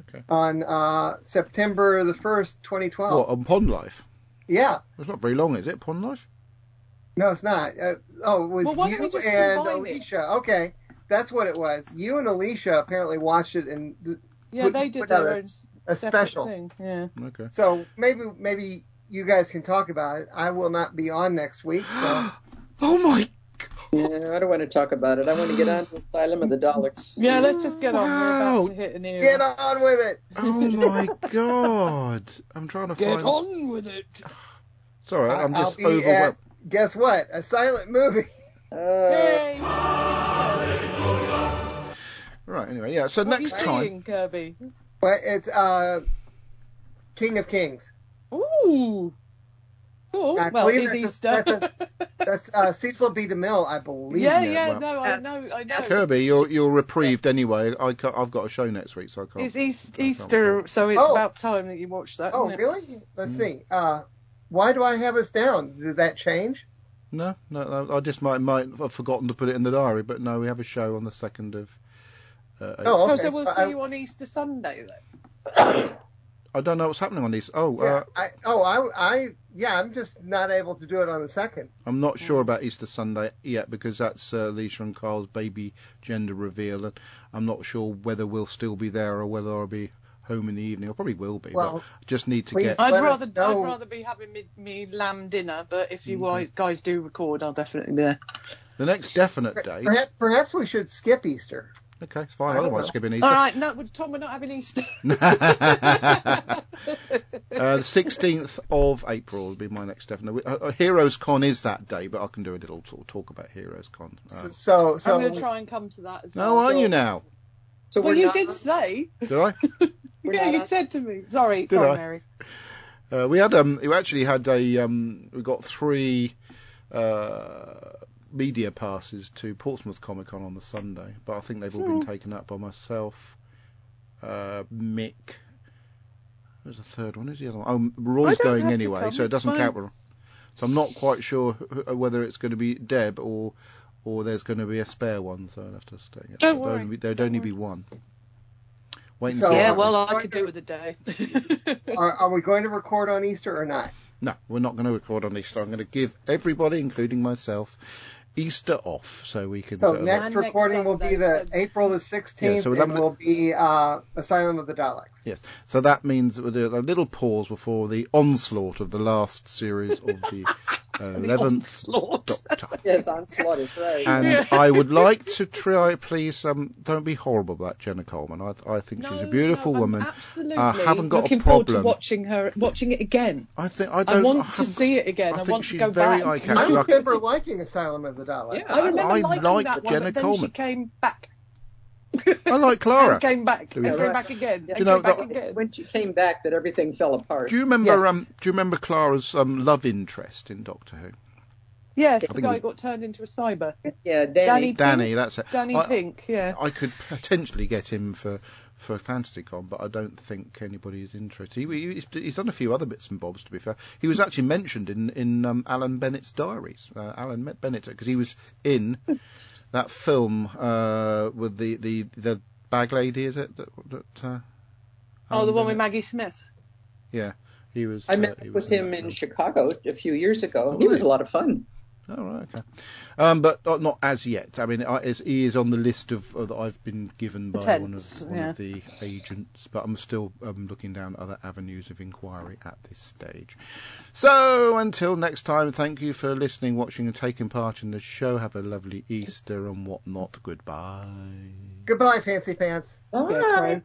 [SPEAKER 2] okay.
[SPEAKER 3] on uh, September the first, 2012.
[SPEAKER 2] What on Pond Life?
[SPEAKER 3] Yeah.
[SPEAKER 2] It's not very long, is it? Pond Life?
[SPEAKER 3] No, it's not. Uh, oh, it was
[SPEAKER 5] well,
[SPEAKER 3] you and Alicia. It? Okay, that's what it was. You and Alicia apparently watched it and
[SPEAKER 5] yeah, put, they did their
[SPEAKER 3] a, a special
[SPEAKER 5] thing. Yeah.
[SPEAKER 2] Okay.
[SPEAKER 3] So maybe maybe you guys can talk about it. I will not be on next week. So.
[SPEAKER 2] oh my
[SPEAKER 4] yeah, I don't want to talk about it. I want to get on with Asylum of the Daleks.
[SPEAKER 5] Yeah, let's just get on. Wow. We're about to hit an era.
[SPEAKER 3] Get on with it.
[SPEAKER 2] Oh my god! I'm trying to
[SPEAKER 5] get
[SPEAKER 2] find.
[SPEAKER 5] Get on with it.
[SPEAKER 2] Sorry, I'm just overwhelmed.
[SPEAKER 3] At, guess what? A silent movie.
[SPEAKER 5] Uh.
[SPEAKER 2] Right. Anyway, yeah. So
[SPEAKER 5] what
[SPEAKER 2] next
[SPEAKER 5] time, Kirby.
[SPEAKER 3] Well, it's uh, King of Kings.
[SPEAKER 5] Ooh. Cool. I well, it's
[SPEAKER 3] Easter. A, that's, that's uh, Cecil B. DeMille, I believe.
[SPEAKER 5] Yeah, yeah, well, no, I know, I know.
[SPEAKER 2] Kirby, you're you're reprieved anyway. I have got a show next week, so I can't.
[SPEAKER 5] It's East, Easter, so it's oh. about time that you watch that.
[SPEAKER 3] Oh, really? Let's mm. see. Uh, why do I have us down? Did that change?
[SPEAKER 2] No, no, I just might might have forgotten to put it in the diary, but no, we have a show on the second of.
[SPEAKER 5] Uh, oh, okay. oh, so we'll so see I... you on Easter Sunday then.
[SPEAKER 2] I don't know what's happening on these. Oh,
[SPEAKER 3] Yeah,
[SPEAKER 2] uh,
[SPEAKER 3] I, oh, I, I, yeah, I'm just not able to do it on the second.
[SPEAKER 2] I'm not sure about Easter Sunday yet because that's uh, Lisa and Carl's baby gender reveal, and I'm not sure whether we'll still be there or whether I'll be home in the evening. I probably will be.
[SPEAKER 3] Well,
[SPEAKER 2] but I just need to get.
[SPEAKER 5] I'd rather. I'd rather be having me, me lamb dinner, but if you
[SPEAKER 2] Mm-hmm.
[SPEAKER 5] guys guys do record, I'll definitely be there.
[SPEAKER 2] The next definite date.
[SPEAKER 3] Perhaps, perhaps we should skip Easter.
[SPEAKER 2] Okay, it's fine.
[SPEAKER 3] I
[SPEAKER 2] I don't
[SPEAKER 3] don't
[SPEAKER 2] skipping Easter.
[SPEAKER 5] All right, no, Tom, we're not having Easter.
[SPEAKER 2] uh, the 16th of April will be my next definite. Uh, uh, Heroes Con is that day, but I can do a little talk, talk about Heroes Con. Uh,
[SPEAKER 3] So, so
[SPEAKER 5] I'm going to try and come to that as
[SPEAKER 2] no,
[SPEAKER 5] well.
[SPEAKER 2] are you now?
[SPEAKER 4] So
[SPEAKER 5] Well, you
[SPEAKER 4] not-
[SPEAKER 5] did say.
[SPEAKER 2] Did I?
[SPEAKER 5] Yeah, you said to me. Sorry,
[SPEAKER 2] Did
[SPEAKER 5] sorry,
[SPEAKER 2] I?
[SPEAKER 5] Mary.
[SPEAKER 2] Uh, we had um, we actually had a um, we got three uh, media passes to Portsmouth Comic Con on the Sunday, but I think they've all been taken up by myself, uh, Mick. There's a third one. Who's the other one? Oh, Roy's
[SPEAKER 5] I don't
[SPEAKER 2] going anyway, so it doesn't
[SPEAKER 5] fine.
[SPEAKER 2] count. So I'm not quite sure wh- wh- whether it's going to be Deb or or there's going to be a spare one. So I'll have to stay.
[SPEAKER 5] Don't
[SPEAKER 2] There'd
[SPEAKER 5] worry,
[SPEAKER 2] only be- There'd
[SPEAKER 5] don't
[SPEAKER 2] only
[SPEAKER 5] worry.
[SPEAKER 2] be one. Wait and
[SPEAKER 3] So,
[SPEAKER 5] yeah, well, I could
[SPEAKER 3] there.
[SPEAKER 5] do with a day.
[SPEAKER 3] are, are we going to record on Easter or not?
[SPEAKER 2] No, we're not going to record on Easter. I'm going to give everybody, including myself, Easter off so we can.
[SPEAKER 3] So
[SPEAKER 2] uh,
[SPEAKER 3] next
[SPEAKER 5] And
[SPEAKER 3] recording will be the
[SPEAKER 5] so-
[SPEAKER 3] April the 16th,
[SPEAKER 2] Yeah, so we'll
[SPEAKER 3] and will be uh, Asylum of the Daleks.
[SPEAKER 2] Yes, so that means we'll do a little pause before the onslaught of the last series of the eleventh
[SPEAKER 5] Onslaught.
[SPEAKER 2] Doctor.
[SPEAKER 4] Yes, onslaught is right.
[SPEAKER 2] And
[SPEAKER 5] Yeah.
[SPEAKER 2] I would like to try, please, um, don't be horrible about Jenna Coleman. I, I think she's a beautiful
[SPEAKER 5] no, I'm
[SPEAKER 2] woman.
[SPEAKER 5] Absolutely.
[SPEAKER 2] I haven't got a
[SPEAKER 5] Looking forward to watching her, watching it again.
[SPEAKER 2] I think I
[SPEAKER 5] I,
[SPEAKER 2] don't.
[SPEAKER 5] want
[SPEAKER 2] I
[SPEAKER 5] to see it again.
[SPEAKER 2] I
[SPEAKER 5] I,
[SPEAKER 2] think
[SPEAKER 5] want to go
[SPEAKER 2] very
[SPEAKER 5] back.
[SPEAKER 2] eye-catching.
[SPEAKER 3] I
[SPEAKER 2] Like-
[SPEAKER 3] remember liking Asylum of the Daleks.
[SPEAKER 4] Yeah.
[SPEAKER 5] I remember
[SPEAKER 2] I
[SPEAKER 5] liking
[SPEAKER 2] like
[SPEAKER 5] that one,
[SPEAKER 2] Jenna
[SPEAKER 5] but then
[SPEAKER 2] Coleman.
[SPEAKER 5] she came back.
[SPEAKER 2] I like Clara.
[SPEAKER 5] And came back.
[SPEAKER 2] To
[SPEAKER 5] And came back again. And
[SPEAKER 2] you know,
[SPEAKER 5] came back
[SPEAKER 2] that-
[SPEAKER 5] again.
[SPEAKER 4] when she came back, that everything fell apart.
[SPEAKER 2] Do you remember?
[SPEAKER 5] Yes.
[SPEAKER 2] Um, do you remember Clara's um, love interest in Doctor Who?
[SPEAKER 5] Yes,
[SPEAKER 2] I
[SPEAKER 5] the guy
[SPEAKER 2] was-
[SPEAKER 5] got turned into a cyber.
[SPEAKER 4] yeah,
[SPEAKER 5] Danny
[SPEAKER 4] Danny.
[SPEAKER 2] Danny,
[SPEAKER 5] Pink?
[SPEAKER 2] that's it.
[SPEAKER 5] Danny
[SPEAKER 2] I,
[SPEAKER 5] Pink, yeah.
[SPEAKER 2] I could potentially get him for for FantasyCon, but I don't think anybody is interested. He, he's, he's done a few other bits and bobs. To be fair, he was actually mentioned in in um, Alan Bennett's diaries. Uh, Alan met Bennett because he was in that film uh, with the, the the bag lady. Is it that? that uh,
[SPEAKER 5] Oh, the one with
[SPEAKER 2] Bennett?
[SPEAKER 5] Maggie Smith.
[SPEAKER 2] Yeah, he was.
[SPEAKER 4] I
[SPEAKER 2] uh,
[SPEAKER 4] met
[SPEAKER 2] he was
[SPEAKER 4] with
[SPEAKER 2] in
[SPEAKER 4] him in
[SPEAKER 2] film.
[SPEAKER 4] Chicago a few years ago.
[SPEAKER 2] Oh,
[SPEAKER 4] he was a lot of fun.
[SPEAKER 2] Oh, right, okay. Um, but not, not as yet. I mean, I, he is on the list of uh, that I've been given by one of one
[SPEAKER 5] yeah.
[SPEAKER 2] of the agents, but I'm still um, looking down other avenues of inquiry at this stage. So until next time, thank you for listening, watching, and taking part in the show. Have a lovely Easter and whatnot. Goodbye.
[SPEAKER 3] Goodbye, Fancy Pants.
[SPEAKER 5] Scarecrow.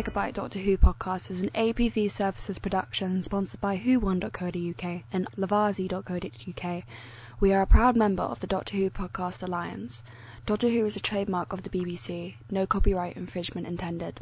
[SPEAKER 8] Megabyte Doctor Who podcast is an APV Services production sponsored by whowon.co.uk and lavazzi.co.uk. We are a proud member of the Doctor Who Podcast Alliance. Doctor Who is a trademark of the BBC. No copyright infringement intended.